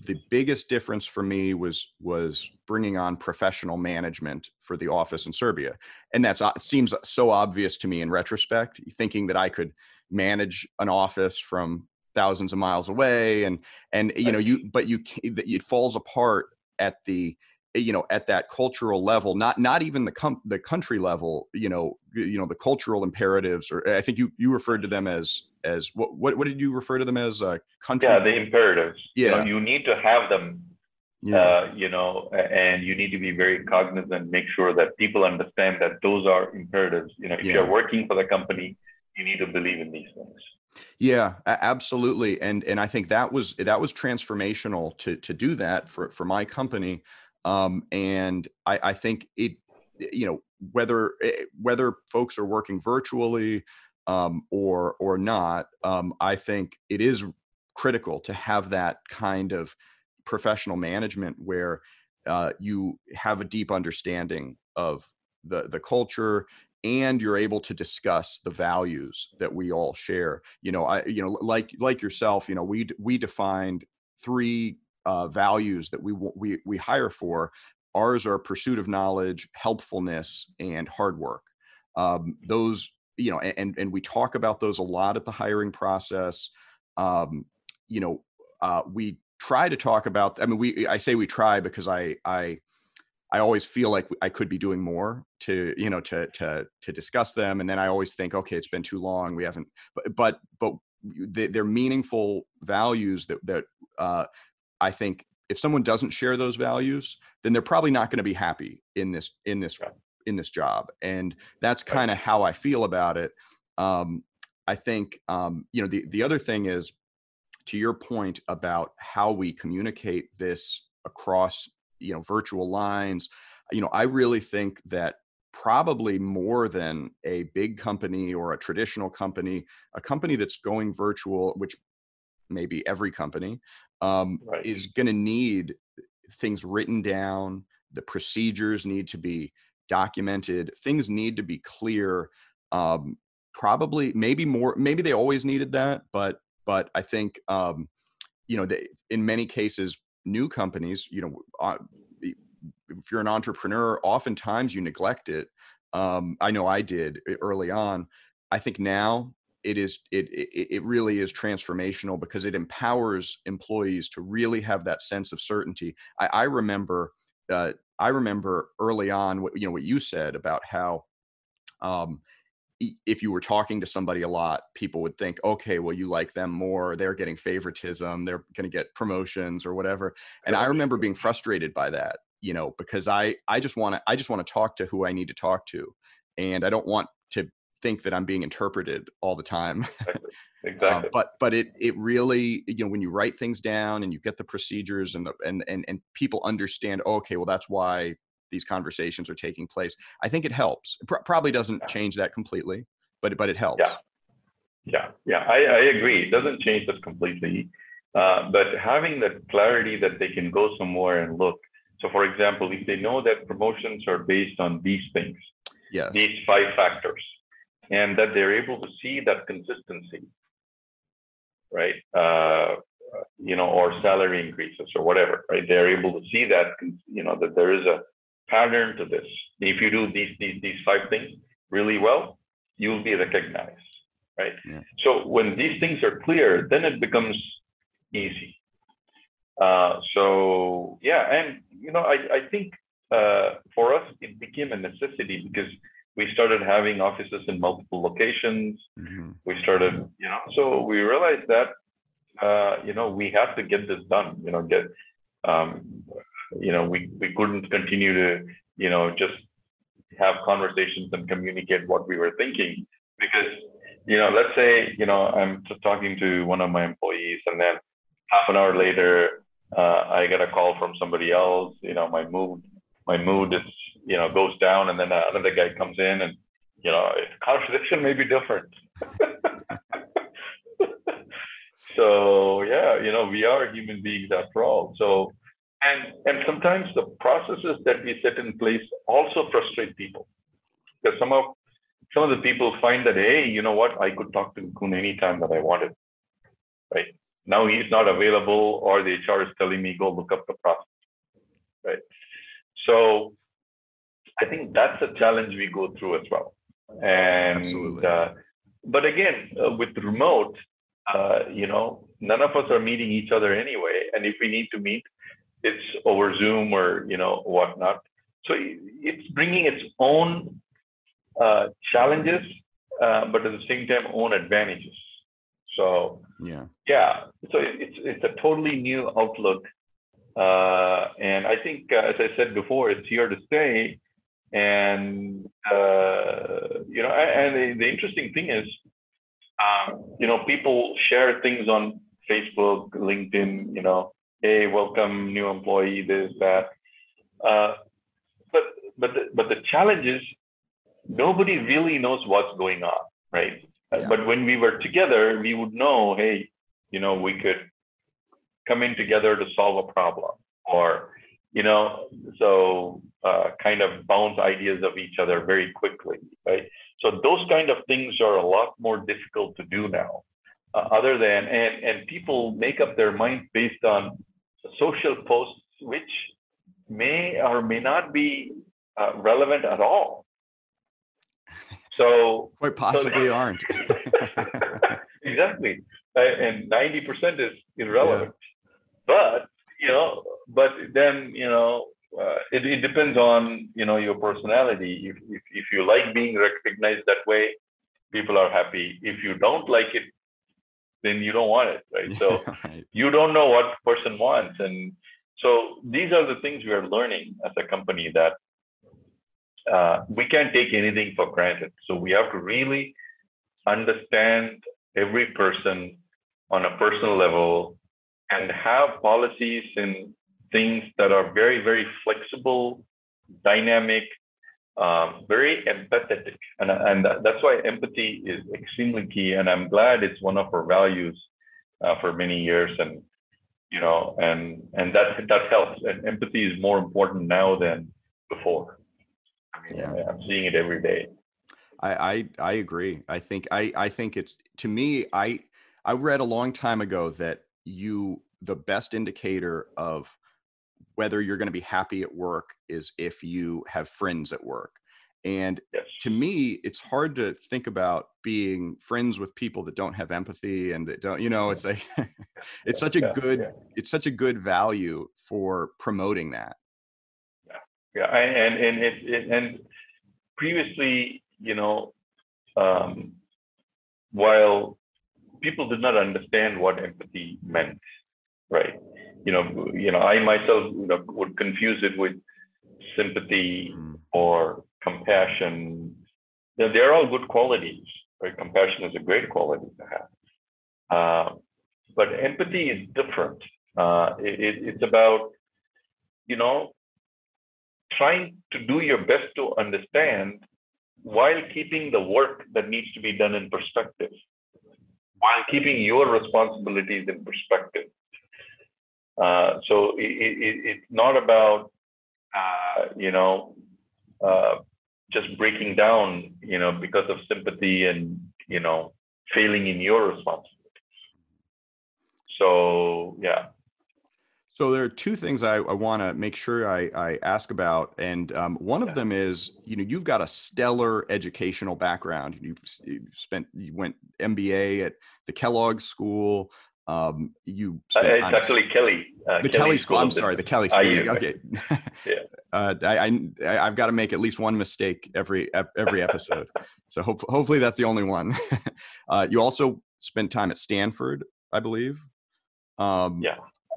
the biggest difference for me was was bringing on professional management for the office in Serbia, and that's uh, seems so obvious to me in retrospect. Thinking that I could manage an office from thousands of miles away and and you know you but you it falls apart at the you know at that cultural level not not even the com- the country level you know you know the cultural imperatives or i think you you referred to them as as what what, what did you refer to them as uh country yeah the imperatives yeah you, know, you need to have them yeah. Uh, you know and you need to be very cognizant make sure that people understand that those are imperatives you know if yeah. you're working for the company you need to believe in these things yeah absolutely and and i think that was that was transformational to to do that for for my company um and i i think it you know whether eh, whether folks are working virtually um or or not um i think it is critical to have that kind of professional management where uh, you have a deep understanding of the the culture and you're able to discuss the values that we all share. You know i you know like like yourself you know we we defined three uh, values that we we we hire for. Ours are pursuit of knowledge helpfulness and hard work. Um, those you know and and we talk about those a lot at the hiring process. Um, you know uh, we try to talk about i mean we i say we try because i i I always feel like I could be doing more to you know to to to discuss them, and then I always think, okay, it's been too long. We haven't, but but but they're meaningful values that that uh, I think if someone doesn't share those values, then they're probably not going to be happy in this in this in this job, and that's kind of how I feel about it. Um, I think um, you know the the other thing is to your point about how we communicate this across you know virtual lines you know i really think that probably more than a big company or a traditional company a company that's going virtual which maybe every company um, right. is going to need things written down. The procedures need to be documented. Things need to be clear. Um, probably, maybe more. Maybe they always needed that, but but I think um, you know, they, in many cases, new companies, you know, uh, if you're an entrepreneur, oftentimes you neglect it. Um, I know I did early on. I think now it is it, it it really is transformational because it empowers employees to really have that sense of certainty. I, I remember uh, I remember early on what you know what you said about how um, if you were talking to somebody a lot, people would think, okay, well, you like them more. They're getting favoritism. They're going to get promotions or whatever. And I remember being frustrated by that, you know, because I I just want to I just want to talk to who I need to talk to, and I don't want to think that I'm being interpreted all the time. Exactly. um, but but it it really you know when you write things down and you get the procedures and the and and and people understand. Oh, okay, well that's why these conversations are taking place. I think it helps. It pr- probably doesn't change that completely, but but it helps. Yeah, yeah, yeah. I, I agree. It doesn't change that completely, uh, but having that clarity that they can go somewhere and look. So, for example, if they know that promotions are based on these things, yes. these five factors, and that they're able to see that consistency, right? Uh, you know, or salary increases or whatever, right? They're able to see that, you know, that there is a pattern to this. If you do these these these five things really well, you'll be recognized, right? Yeah. So when these things are clear, then it becomes easy. Uh, so yeah, and you know, I I think uh, for us it became a necessity because we started having offices in multiple locations. Mm-hmm. We started, you know, so we realized that uh, you know we have to get this done. You know, get um, you know we we couldn't continue to you know just have conversations and communicate what we were thinking. Because you know let's say you know i'm talking to one of my employees and then half an hour later uh, i get a call from somebody else you know my mood my mood is you know goes down and then another guy comes in and you know conversation may be different. So yeah you know we are human beings after all. So and, and sometimes the processes that we set in place also frustrate people. Because some of some of the people find that, hey, you know what, I could talk to Mukund anytime that I wanted. Right. Now he's not available, or the HR is telling me, go look up the process. Right. So I think that's a challenge we go through as well. And uh, but again, uh, with remote, uh, you know, none of us are meeting each other anyway. And if we need to meet, it's over Zoom or you know whatnot. So it's bringing its own uh, challenges, uh, but at the same time, own advantages. So yeah, yeah. So it's it's a totally new outlook, uh, and I think, uh, as I said before, it's here to stay. And uh, you know, and the, the interesting thing is, um, you know, people share things on Facebook, LinkedIn, you know, hey, welcome, new employee, this, that. Uh, but but the, but the challenge is nobody really knows what's going on, right? Yeah. But when we were together, we would know, hey, you know, we could come in together to solve a problem, or you know, so uh, kind of bounce ideas of each other very quickly, right? So those kind of things are a lot more difficult to do now. Uh, other than and and people make up their mind based on social posts which may or may not be uh, relevant at all. So quite possibly so, aren't. exactly, and ninety percent is irrelevant. Yeah. But you know, but then you know, uh, it, it depends on you know your personality. If, if if you like being recognized that way, people are happy. If you don't like it, then you don't want it, right? So right. you don't know what person wants. And so these are the things we are learning as a company that uh, we can't take anything for granted. So we have to really understand every person on a personal level and have policies and things that are very, very flexible, dynamic, um, very empathetic, and and that's why empathy is extremely key. And I'm glad it's one of our values uh, for many years. And you know, and and that that helps. And empathy is more important now than before. I mean, yeah. I'm seeing it every day. I, I I agree. I think I I think it's to me. I I read a long time ago that you the best indicator of whether you're going to be happy at work is if you have friends at work. And yes. to me, it's hard to think about being friends with people that don't have empathy and that don't, you know, it's like it's such a good, yeah. it's such a good value for promoting that. Yeah, yeah, and and it, it and previously, you know, um, while people did not understand what empathy meant, right? You know, you know, I myself you know, would confuse it with sympathy mm. or compassion. They're, they're all good qualities. Right? Compassion is a great quality to have. Uh, but empathy is different. Uh, it, it's about, you know, trying to do your best to understand while keeping the work that needs to be done in perspective, while keeping your responsibilities in perspective. Uh, so it, it, it's not about, uh, you know, uh, just breaking down, you know, because of sympathy and, you know, failing in your responsibilities. So, yeah. So there are two things I, I want to make sure I, I, ask about, and um, one of them is, you know, you've got a stellar educational background. You've, you've spent, you went MBA at the Kellogg School. Um, you uh, it's actually Kelly. Uh, the Kelley, Kelley School. I'm sorry, the Kelley School. Okay. yeah. Uh, I, I have got to make at least one mistake every every episode. so hope, hopefully that's the only one. uh, you also spent time at Stanford, I believe. Um, yeah.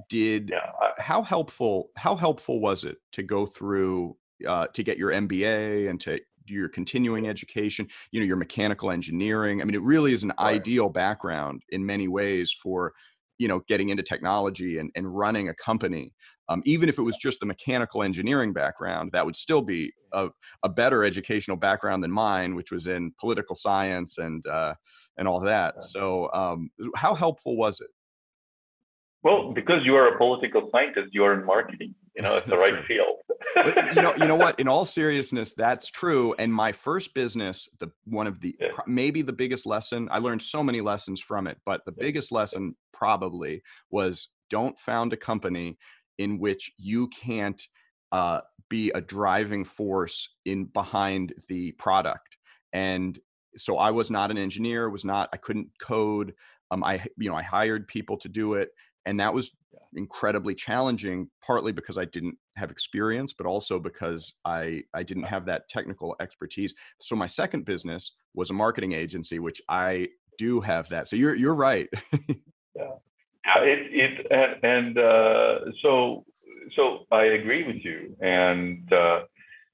Did yeah. how helpful how helpful was it to go through uh, to get your MBA and to your continuing education? You know, your mechanical engineering. I mean, it really is an right. ideal background in many ways for you know getting into technology and, and running a company um, even if it was just the mechanical engineering background that would still be a, a better educational background than mine which was in political science and uh, and all that so um, how helpful was it well because you are a political scientist you are in marketing you know it's the right field. But, you know you know what? In all seriousness that's true. And my first business the one of the yeah. maybe the biggest lesson i learned so many lessons from it but the biggest lesson probably was don't found a company in which you can't uh, be a driving force in behind the product. And so i was not an engineer was not i couldn't code. Um, i you know i hired people to do it and that was incredibly challenging partly because i didn't have experience but also because i i didn't have that technical expertise. So my second business was a marketing agency which i do have that. So you're you're right. Yeah. Yeah it it and, and uh, so so i agree with you and uh,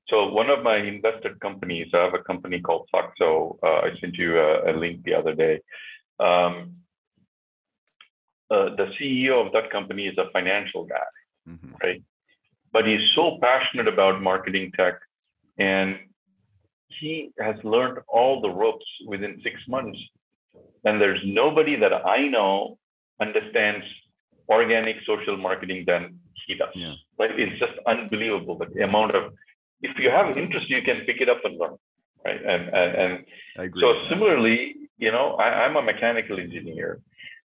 so one of my invested companies i have a company called Foxo. Uh, i sent you a, a, link the other day. Um, uh, the CEO of that company is a financial guy, mm-hmm. right? But he's so passionate about marketing tech, and he has learned all the ropes within six months. And there's nobody that I know understands organic social marketing than he does. Yeah. Right? It's just unbelievable the amount of. If you have interest, you can pick it up and learn, right? And and and so similarly, you know, I, I'm a mechanical engineer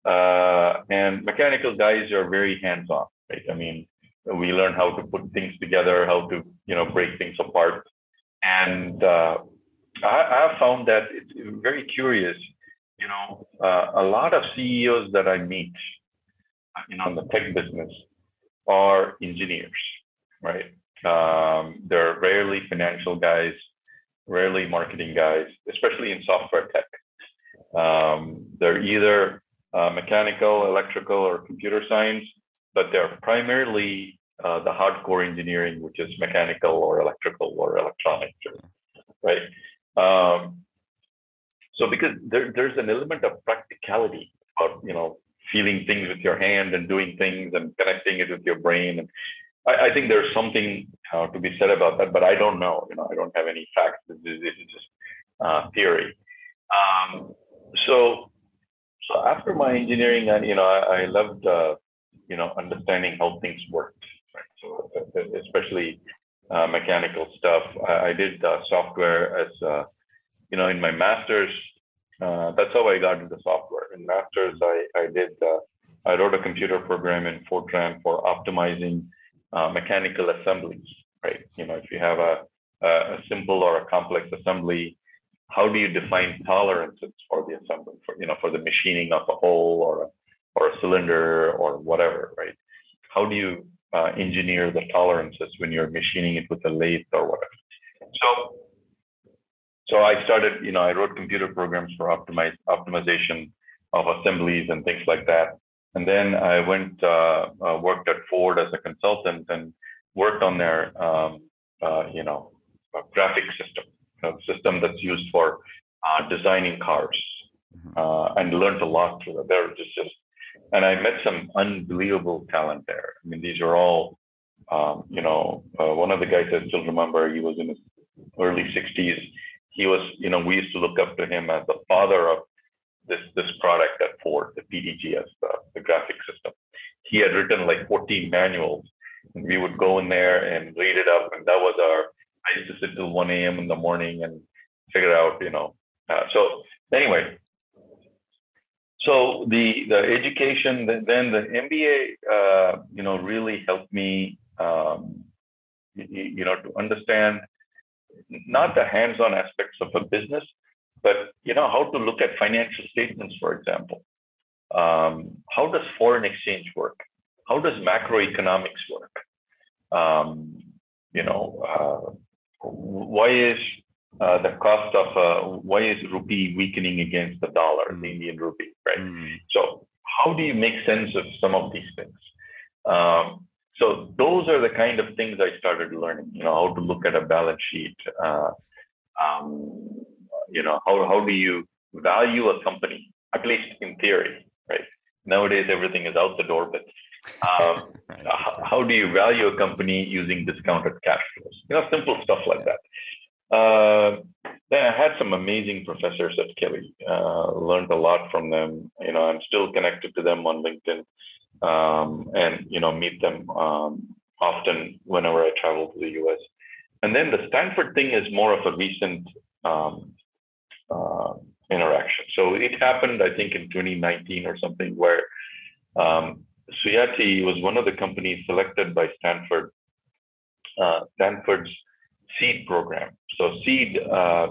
uh, and mechanical guys are very hands-on, right? I mean, we learn how to put things together, how to you know break things apart, and uh, I, have found that it's very curious. You know, uh, a lot of CEOs that I meet, know, in the tech business, are engineers, right? Um, they're rarely financial guys, rarely marketing guys, especially in software tech. Um, they're either uh, mechanical, electrical, or computer science, but they're primarily uh, the hardcore engineering, which is mechanical or electrical or electronics, right? Um, so because there, there's an element of practicality about you know feeling things with your hand and doing things and connecting it with your brain, and I, I think there's something uh, to be said about that, but I don't know. You know, I don't have any facts. This is, this is just uh, theory. Um, so so after my engineering, you know, I, I loved uh, you know, understanding how things worked, Right? So especially uh, mechanical stuff. I, I did uh, software as, uh, you know, in my master's. Uh, that's how I got into software. In master's, I, I did, uh, I wrote a computer program in Fortran for optimizing mechanical assemblies, right? You know, if you have a, a simple or a complex assembly, how do you define tolerances for the assembly, for, you know, for the machining of a hole or a, or a cylinder or whatever, right? How do you uh, engineer the tolerances when you're machining it with a lathe or whatever. So, so I started, you know, I wrote computer programs for optimize optimization of assemblies and things like that. And then I went uh, uh, worked at Ford as a consultant and worked on their, um, uh, you know, graphic system, a system that's used for uh, designing cars, mm-hmm. uh, and learned a lot through that. They're just, just and I met some unbelievable talent there. I mean, these are all, um, you know, uh, one of the guys I still remember, he was in his early 60s. He was, you know, we used to look up to him as the father of this this product at Ford, the PDGS, the, the graphic system. He had written like 14 manuals, and we would go in there and read it up, and that was our. I used to sit till 1 a.m. in the morning and figure out, you know. Uh, so anyway, so the the education then the MBA uh, you know really helped me um, you, you, know to understand not the hands-on aspects of a business but you know how to look at financial statements for example um, how does foreign exchange work how does macroeconomics work um, you know uh, why is uh, the cost of uh, why is rupee weakening against the dollar, mm. the Indian rupee, right? Mm. So how do you make sense of some of these things? Um, so those are the kind of things I started learning. You know how to look at a balance sheet. Uh, um, you know how how do you value a company? At least in theory, right? Nowadays everything is out the door, but um, how, how, do you value a company using discounted cash flows? You know, simple stuff like that. Uh, then I had some amazing professors at Kelley. Uh, learned a lot from them. You know, I'm still connected to them on LinkedIn, um, and you know, meet them um, often whenever I travel to the U.S. And then the Stanford thing is more of a recent um, uh, interaction. So it happened, I think, in 2019 or something, where um, Suyati was one of the companies selected by Stanford. Uh, Stanford's seed program. So seed, uh,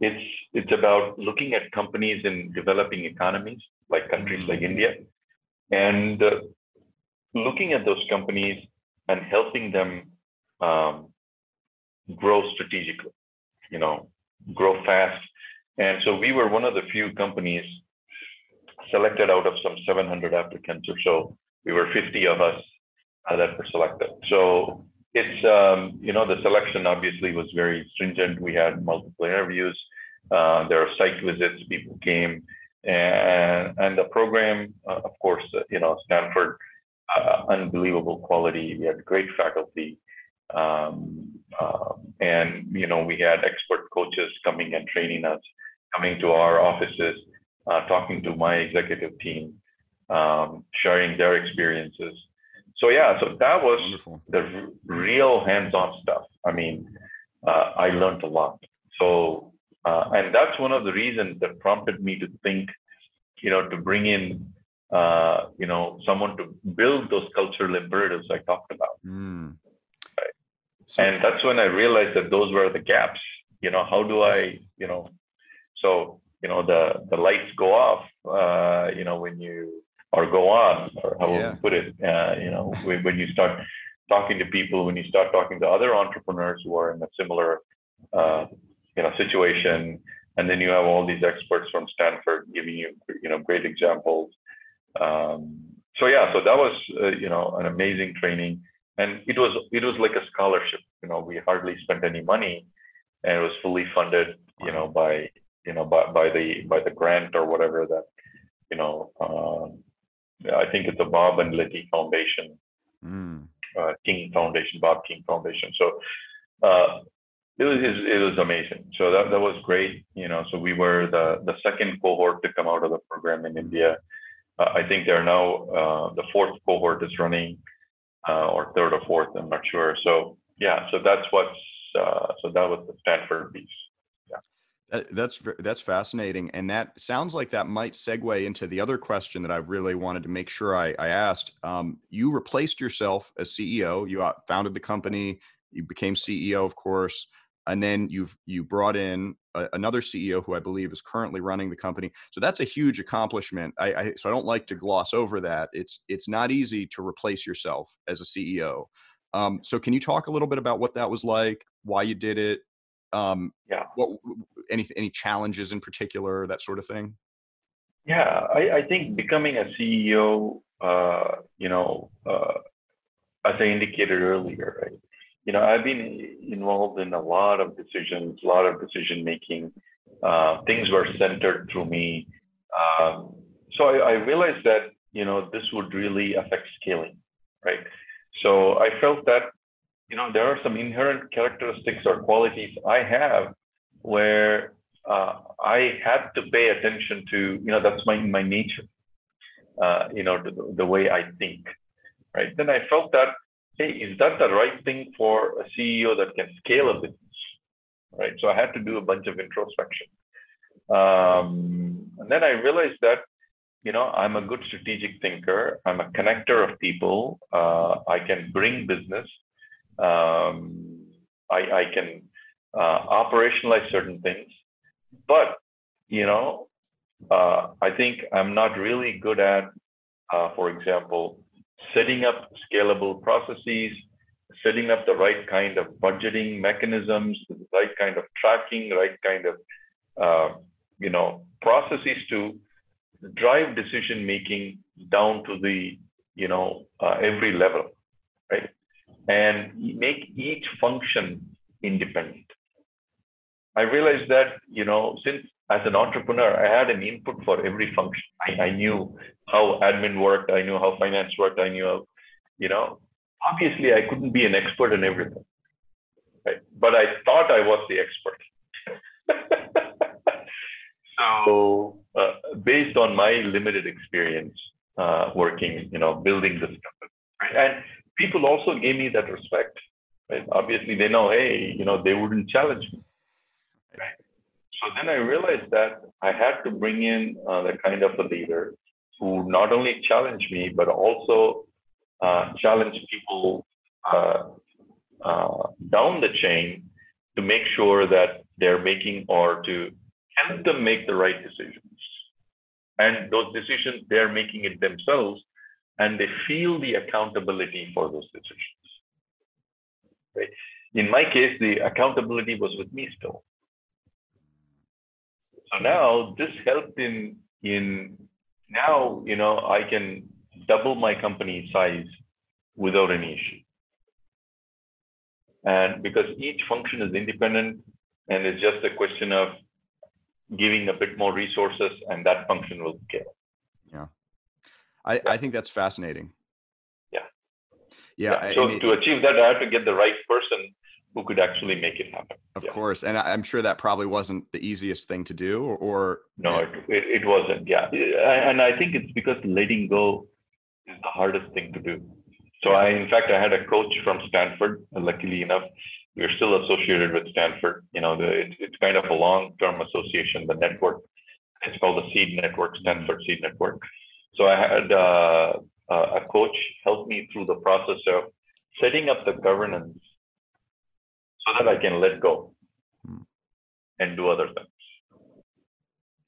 it's it's about looking at companies in developing economies like countries mm-hmm. like India, and uh, looking at those companies and helping them um, grow strategically. You know, grow fast. And so we were one of the few companies selected out of some 700 applicants or so. We were 50 of us uh, that were selected. So it's um, you know the selection obviously was very stringent. We had multiple interviews. Uh, there are site visits. People came, and and the program, uh, of course, uh, you know Stanford, uh, unbelievable quality. We had great faculty, um, um, and you know we had expert coaches coming and training us, coming to our offices, uh, talking to my executive team, um, sharing their experiences so yeah, so that was Wonderful. the real hands-on stuff. I mean, uh, I learned a lot. So, uh, and that's one of the reasons that prompted me to think, you know, to bring in, uh, you know, someone to build those cultural imperatives I talked about. Mm. Right. So, and that's when I realized that those were the gaps. You know, how do I, you know, so you know the the lights go off. Uh, you know, when you or go on, or how yeah. put it. Uh, you know, when, when, you start talking to people, when you start talking to other entrepreneurs who are in a similar, uh, you know, situation, and then you have all these experts from Stanford giving you, you know, great examples. Um, so yeah, so that was, uh, you know, an amazing training, and it was it was like a scholarship. You know, we hardly spent any money, and it was fully funded. You know, by you know by, by the by the grant or whatever that you know um, I think it's a Bob and Letty Foundation, mm. uh, King Foundation, Bob King Foundation. So uh, it was it was amazing. So that that was great. You know, so we were the the second cohort to come out of the program in India. uh, I think they're now uh, the fourth cohort is running, uh, or third or fourth. I'm not sure. So yeah, so that's what's uh, so that was the Stanford piece. That's that's fascinating, and that sounds like that might segue into the other question that I really wanted to make sure I, I asked. Um, you replaced yourself as CEO. You founded the company. You became CEO, of course and then you've you brought in a, another CEO who I believe is currently running the company. So that's a huge accomplishment. I, I, so I don't like to gloss over that. It's it's not easy to replace yourself as a CEO. Um, so can you talk a little bit about what that was like, why you did it? Um, yeah. What any any challenges in particular, that sort of thing? Yeah, I, I think becoming a CEO, uh, you know, uh, as I indicated earlier, right? you know, I've been involved in a lot of decisions, a lot of decision making. Uh, things were centered through me. Um, so I, I, realized that, you know, this would really affect scaling, right? So I felt that, you know, there are some inherent characteristics or qualities I have where uh, I had to pay attention to, you know, that's my, my nature, uh, you know, the, the way I think, right? Then I felt that hey, is that the right thing for a CEO that can scale a business? Right. So I had to do a bunch of introspection. Um, and then I realized that, you know, I'm a good strategic thinker. I'm a connector of people. Uh, I can bring business. Um, I, I, can uh, operationalize certain things. But, you know, uh, I think I'm not really good at, uh, for example, setting up scalable processes, setting up the right kind of budgeting mechanisms, the right kind of tracking, right kind of uh, you know processes to drive decision making down to the you know uh, every level, right? And make each function independent. I realized that you know since as an entrepreneur, I had an input for every function. I, I knew how admin worked. I knew how finance worked. I knew, how, you know, obviously I couldn't be an expert in everything, right? But I thought I was the expert. so, uh, based on my limited experience uh, working, you know, building this company, and people also gave me that respect. Right? Obviously, they know, hey, you know, they wouldn't challenge me. Right? So then I realized that I had to bring in uh, the kind of a leader who not only challenge me, but also uh, challenge people uh, uh, down the chain to make sure that they're making or to help them make the right decisions. And those decisions, they're making it themselves and they feel the accountability for those decisions. Right? In my case, the accountability was with me still. So now this helped in in now you know I can double my company size without any issue. And because each function is independent and it's just a question of giving a bit more resources and that function will scale. I, yeah. I think that's fascinating. Yeah. Yeah. yeah. So to achieve that, I had to get the right person who could actually make it happen. Of yeah. course, and I'm sure that probably wasn't the easiest thing to do, or, or no, it, it, it wasn't. Yeah, and I think it's because letting go is the hardest thing to do. So I, in fact, I had a coach from Stanford. Luckily enough, we're still associated with Stanford. You know, the, it, it's kind of a long-term association. The network, it's called the Seed Network, Stanford Seed Network. So I had uh, a coach help me through the process of setting up the governance so that I can let go hmm. and do other things.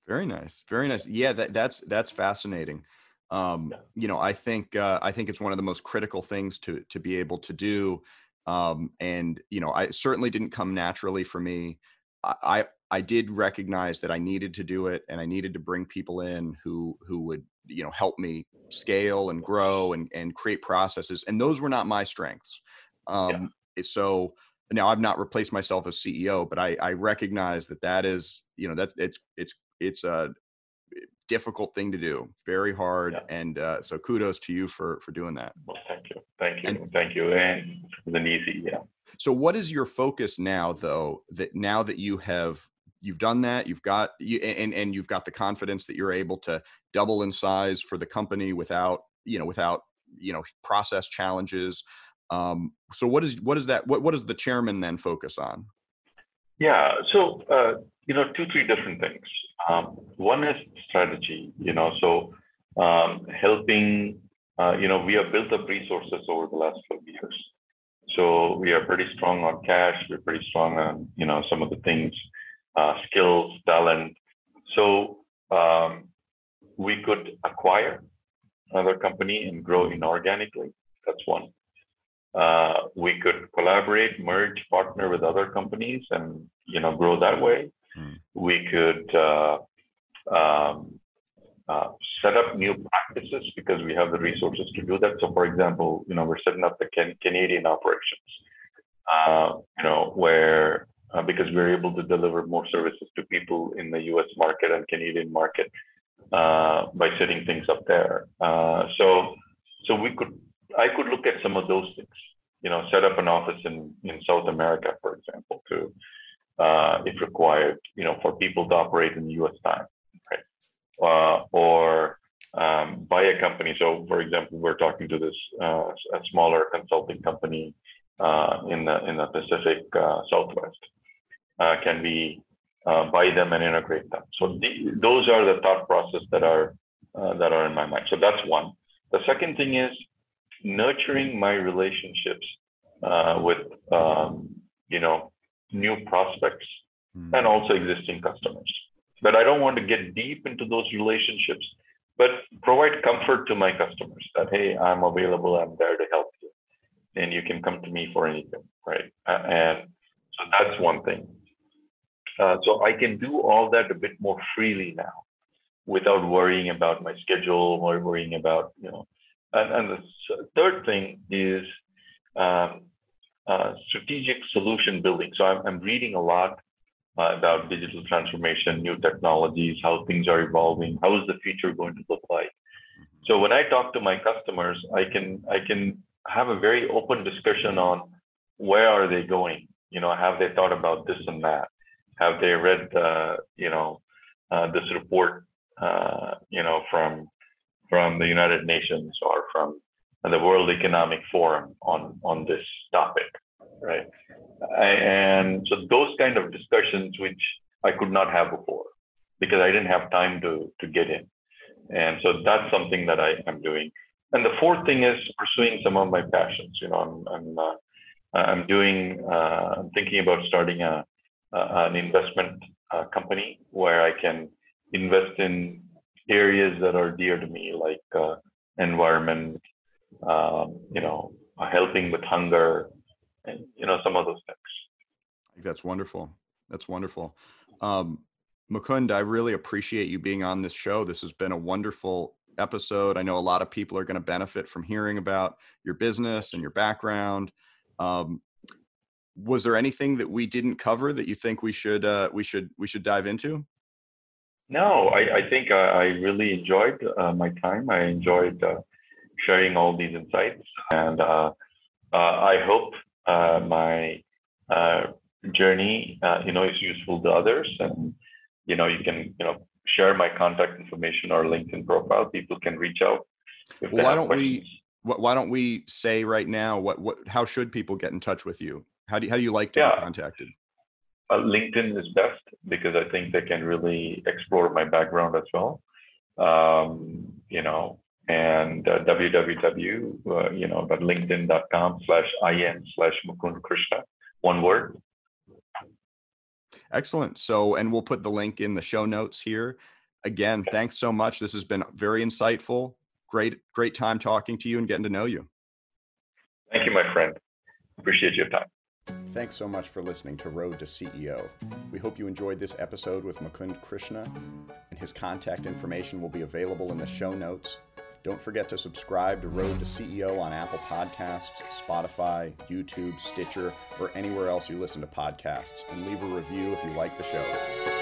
Very nice. Very nice. Yeah, that, that's that's fascinating. Um, you know, I think uh, I think it's one of the most critical things to to be able to do. Um, and you know, I certainly didn't come naturally for me. I, I did recognize that I needed to do it, and I needed to bring people in who who would you know help me scale and grow and and create processes. And those were not my strengths. Um, yeah. So now I've not replaced myself as CEO, but I, I recognize that that is, you know, that it's, it's, it's a difficult thing to do, very hard. Yeah. And uh, so kudos to you for, for doing that. Well, thank you. Thank you. And, thank you. And it was easy. Yeah. So what is your focus now though, that now that you have you've done that. You've got you and and you've got the confidence that you're able to double in size for the company without you know without you know process challenges. Um, so what is what is that? What what does the chairman then focus on? Yeah. So uh, you know, two three different things. Um, one is strategy. You know, so um, helping. Uh, you know, we have built up resources over the last 12 years. So we are pretty strong on cash. We're pretty strong on you know some of the things, uh, skills, talent. So um, we could acquire another company and grow inorganically. That's one. Uh, we could collaborate, merge, partner with other companies, and you know grow that way. Mm. We could uh, um, uh, set up new practices because we have the resources to do that. So, for example, you know, we're setting up the can- Canadian operations, uh, you know, where uh, because we're able to deliver more services to people in the U.S. market and Canadian market uh, by setting things up there. Uh, so, so we could, I could look at some of those things, you know, set up an office in in South America, for example, to if required, you know, for people to operate in the U.S. time uh, or um, buy a company. So, for example, we're talking to this uh, a smaller consulting company uh, in the in the Pacific uh, Southwest. Uh, can we uh, buy them and integrate them? So the, those are the thought process that are that are in my mind. So that's one. The second thing is nurturing my relationships with um, you know new prospects mm. and also existing customers but I don't want to get deep into those relationships, but provide comfort to my customers that, hey, I'm available, I'm there to help you, and you can come to me for anything, right? Uh, and so that's one thing. Uh, so I can do all that a bit more freely now without worrying about my schedule or worrying about, you know. And, and the third thing is um, uh, strategic solution building. So I'm, I'm reading a lot uh, about digital transformation, new technologies, how things are evolving, how is the future going to look like. So when I talk to my customers, I can I can have a very open discussion on where are they going. You know, have they thought about this and that? Have they read you know uh, this report uh, you know from from the United Nations or from the World Economic Forum on on this topic, right? and so those kind of discussions which i could not have before because i didn't have time to to get in and so that's something that i am doing and the fourth thing is pursuing some of my passions you know i'm i'm, uh, I'm doing uh, i'm thinking about starting a an investment uh, company where i can invest in areas that are dear to me like uh, environment um, you know helping with hunger and you know some of those things. That's wonderful. That's wonderful. Um, Mukund, I really appreciate you being on this show. This has been a wonderful episode. I know a lot of people are going to benefit from hearing about your business and your background. Um, was there anything that we didn't cover that you think we should uh, we should we should dive into? No, I, I think I, I really enjoyed uh, my time. I enjoyed uh, sharing all these insights, and uh, uh, I hope uh, my uh, journey, uh, you know, is useful to others. And, you know, you can, you know, share my contact information or LinkedIn profile. People can reach out. Well, why don't questions. we, why don't we say right now, what, what, how should people get in touch with you? How do you, how do you like to yeah. be contacted? Uh, LinkedIn is best because I think they can really explore my background as well. Um, you know, and uh, www, uh, you know, but linkedin.com slash in slash Mukund Krishna, one word. Excellent. So, and we'll put the link in the show notes here. Again, thanks so much. This has been very insightful. Great, great time talking to you and getting to know you. Thank you, my friend. Appreciate your time. Thanks so much for listening to Road to CEO. We hope you enjoyed this episode with Mukund Krishna, and his contact information will be available in the show notes. Don't forget to subscribe to Road to CEO on Apple Podcasts, Spotify, YouTube, Stitcher, or anywhere else you listen to podcasts, and leave a review if you like the show.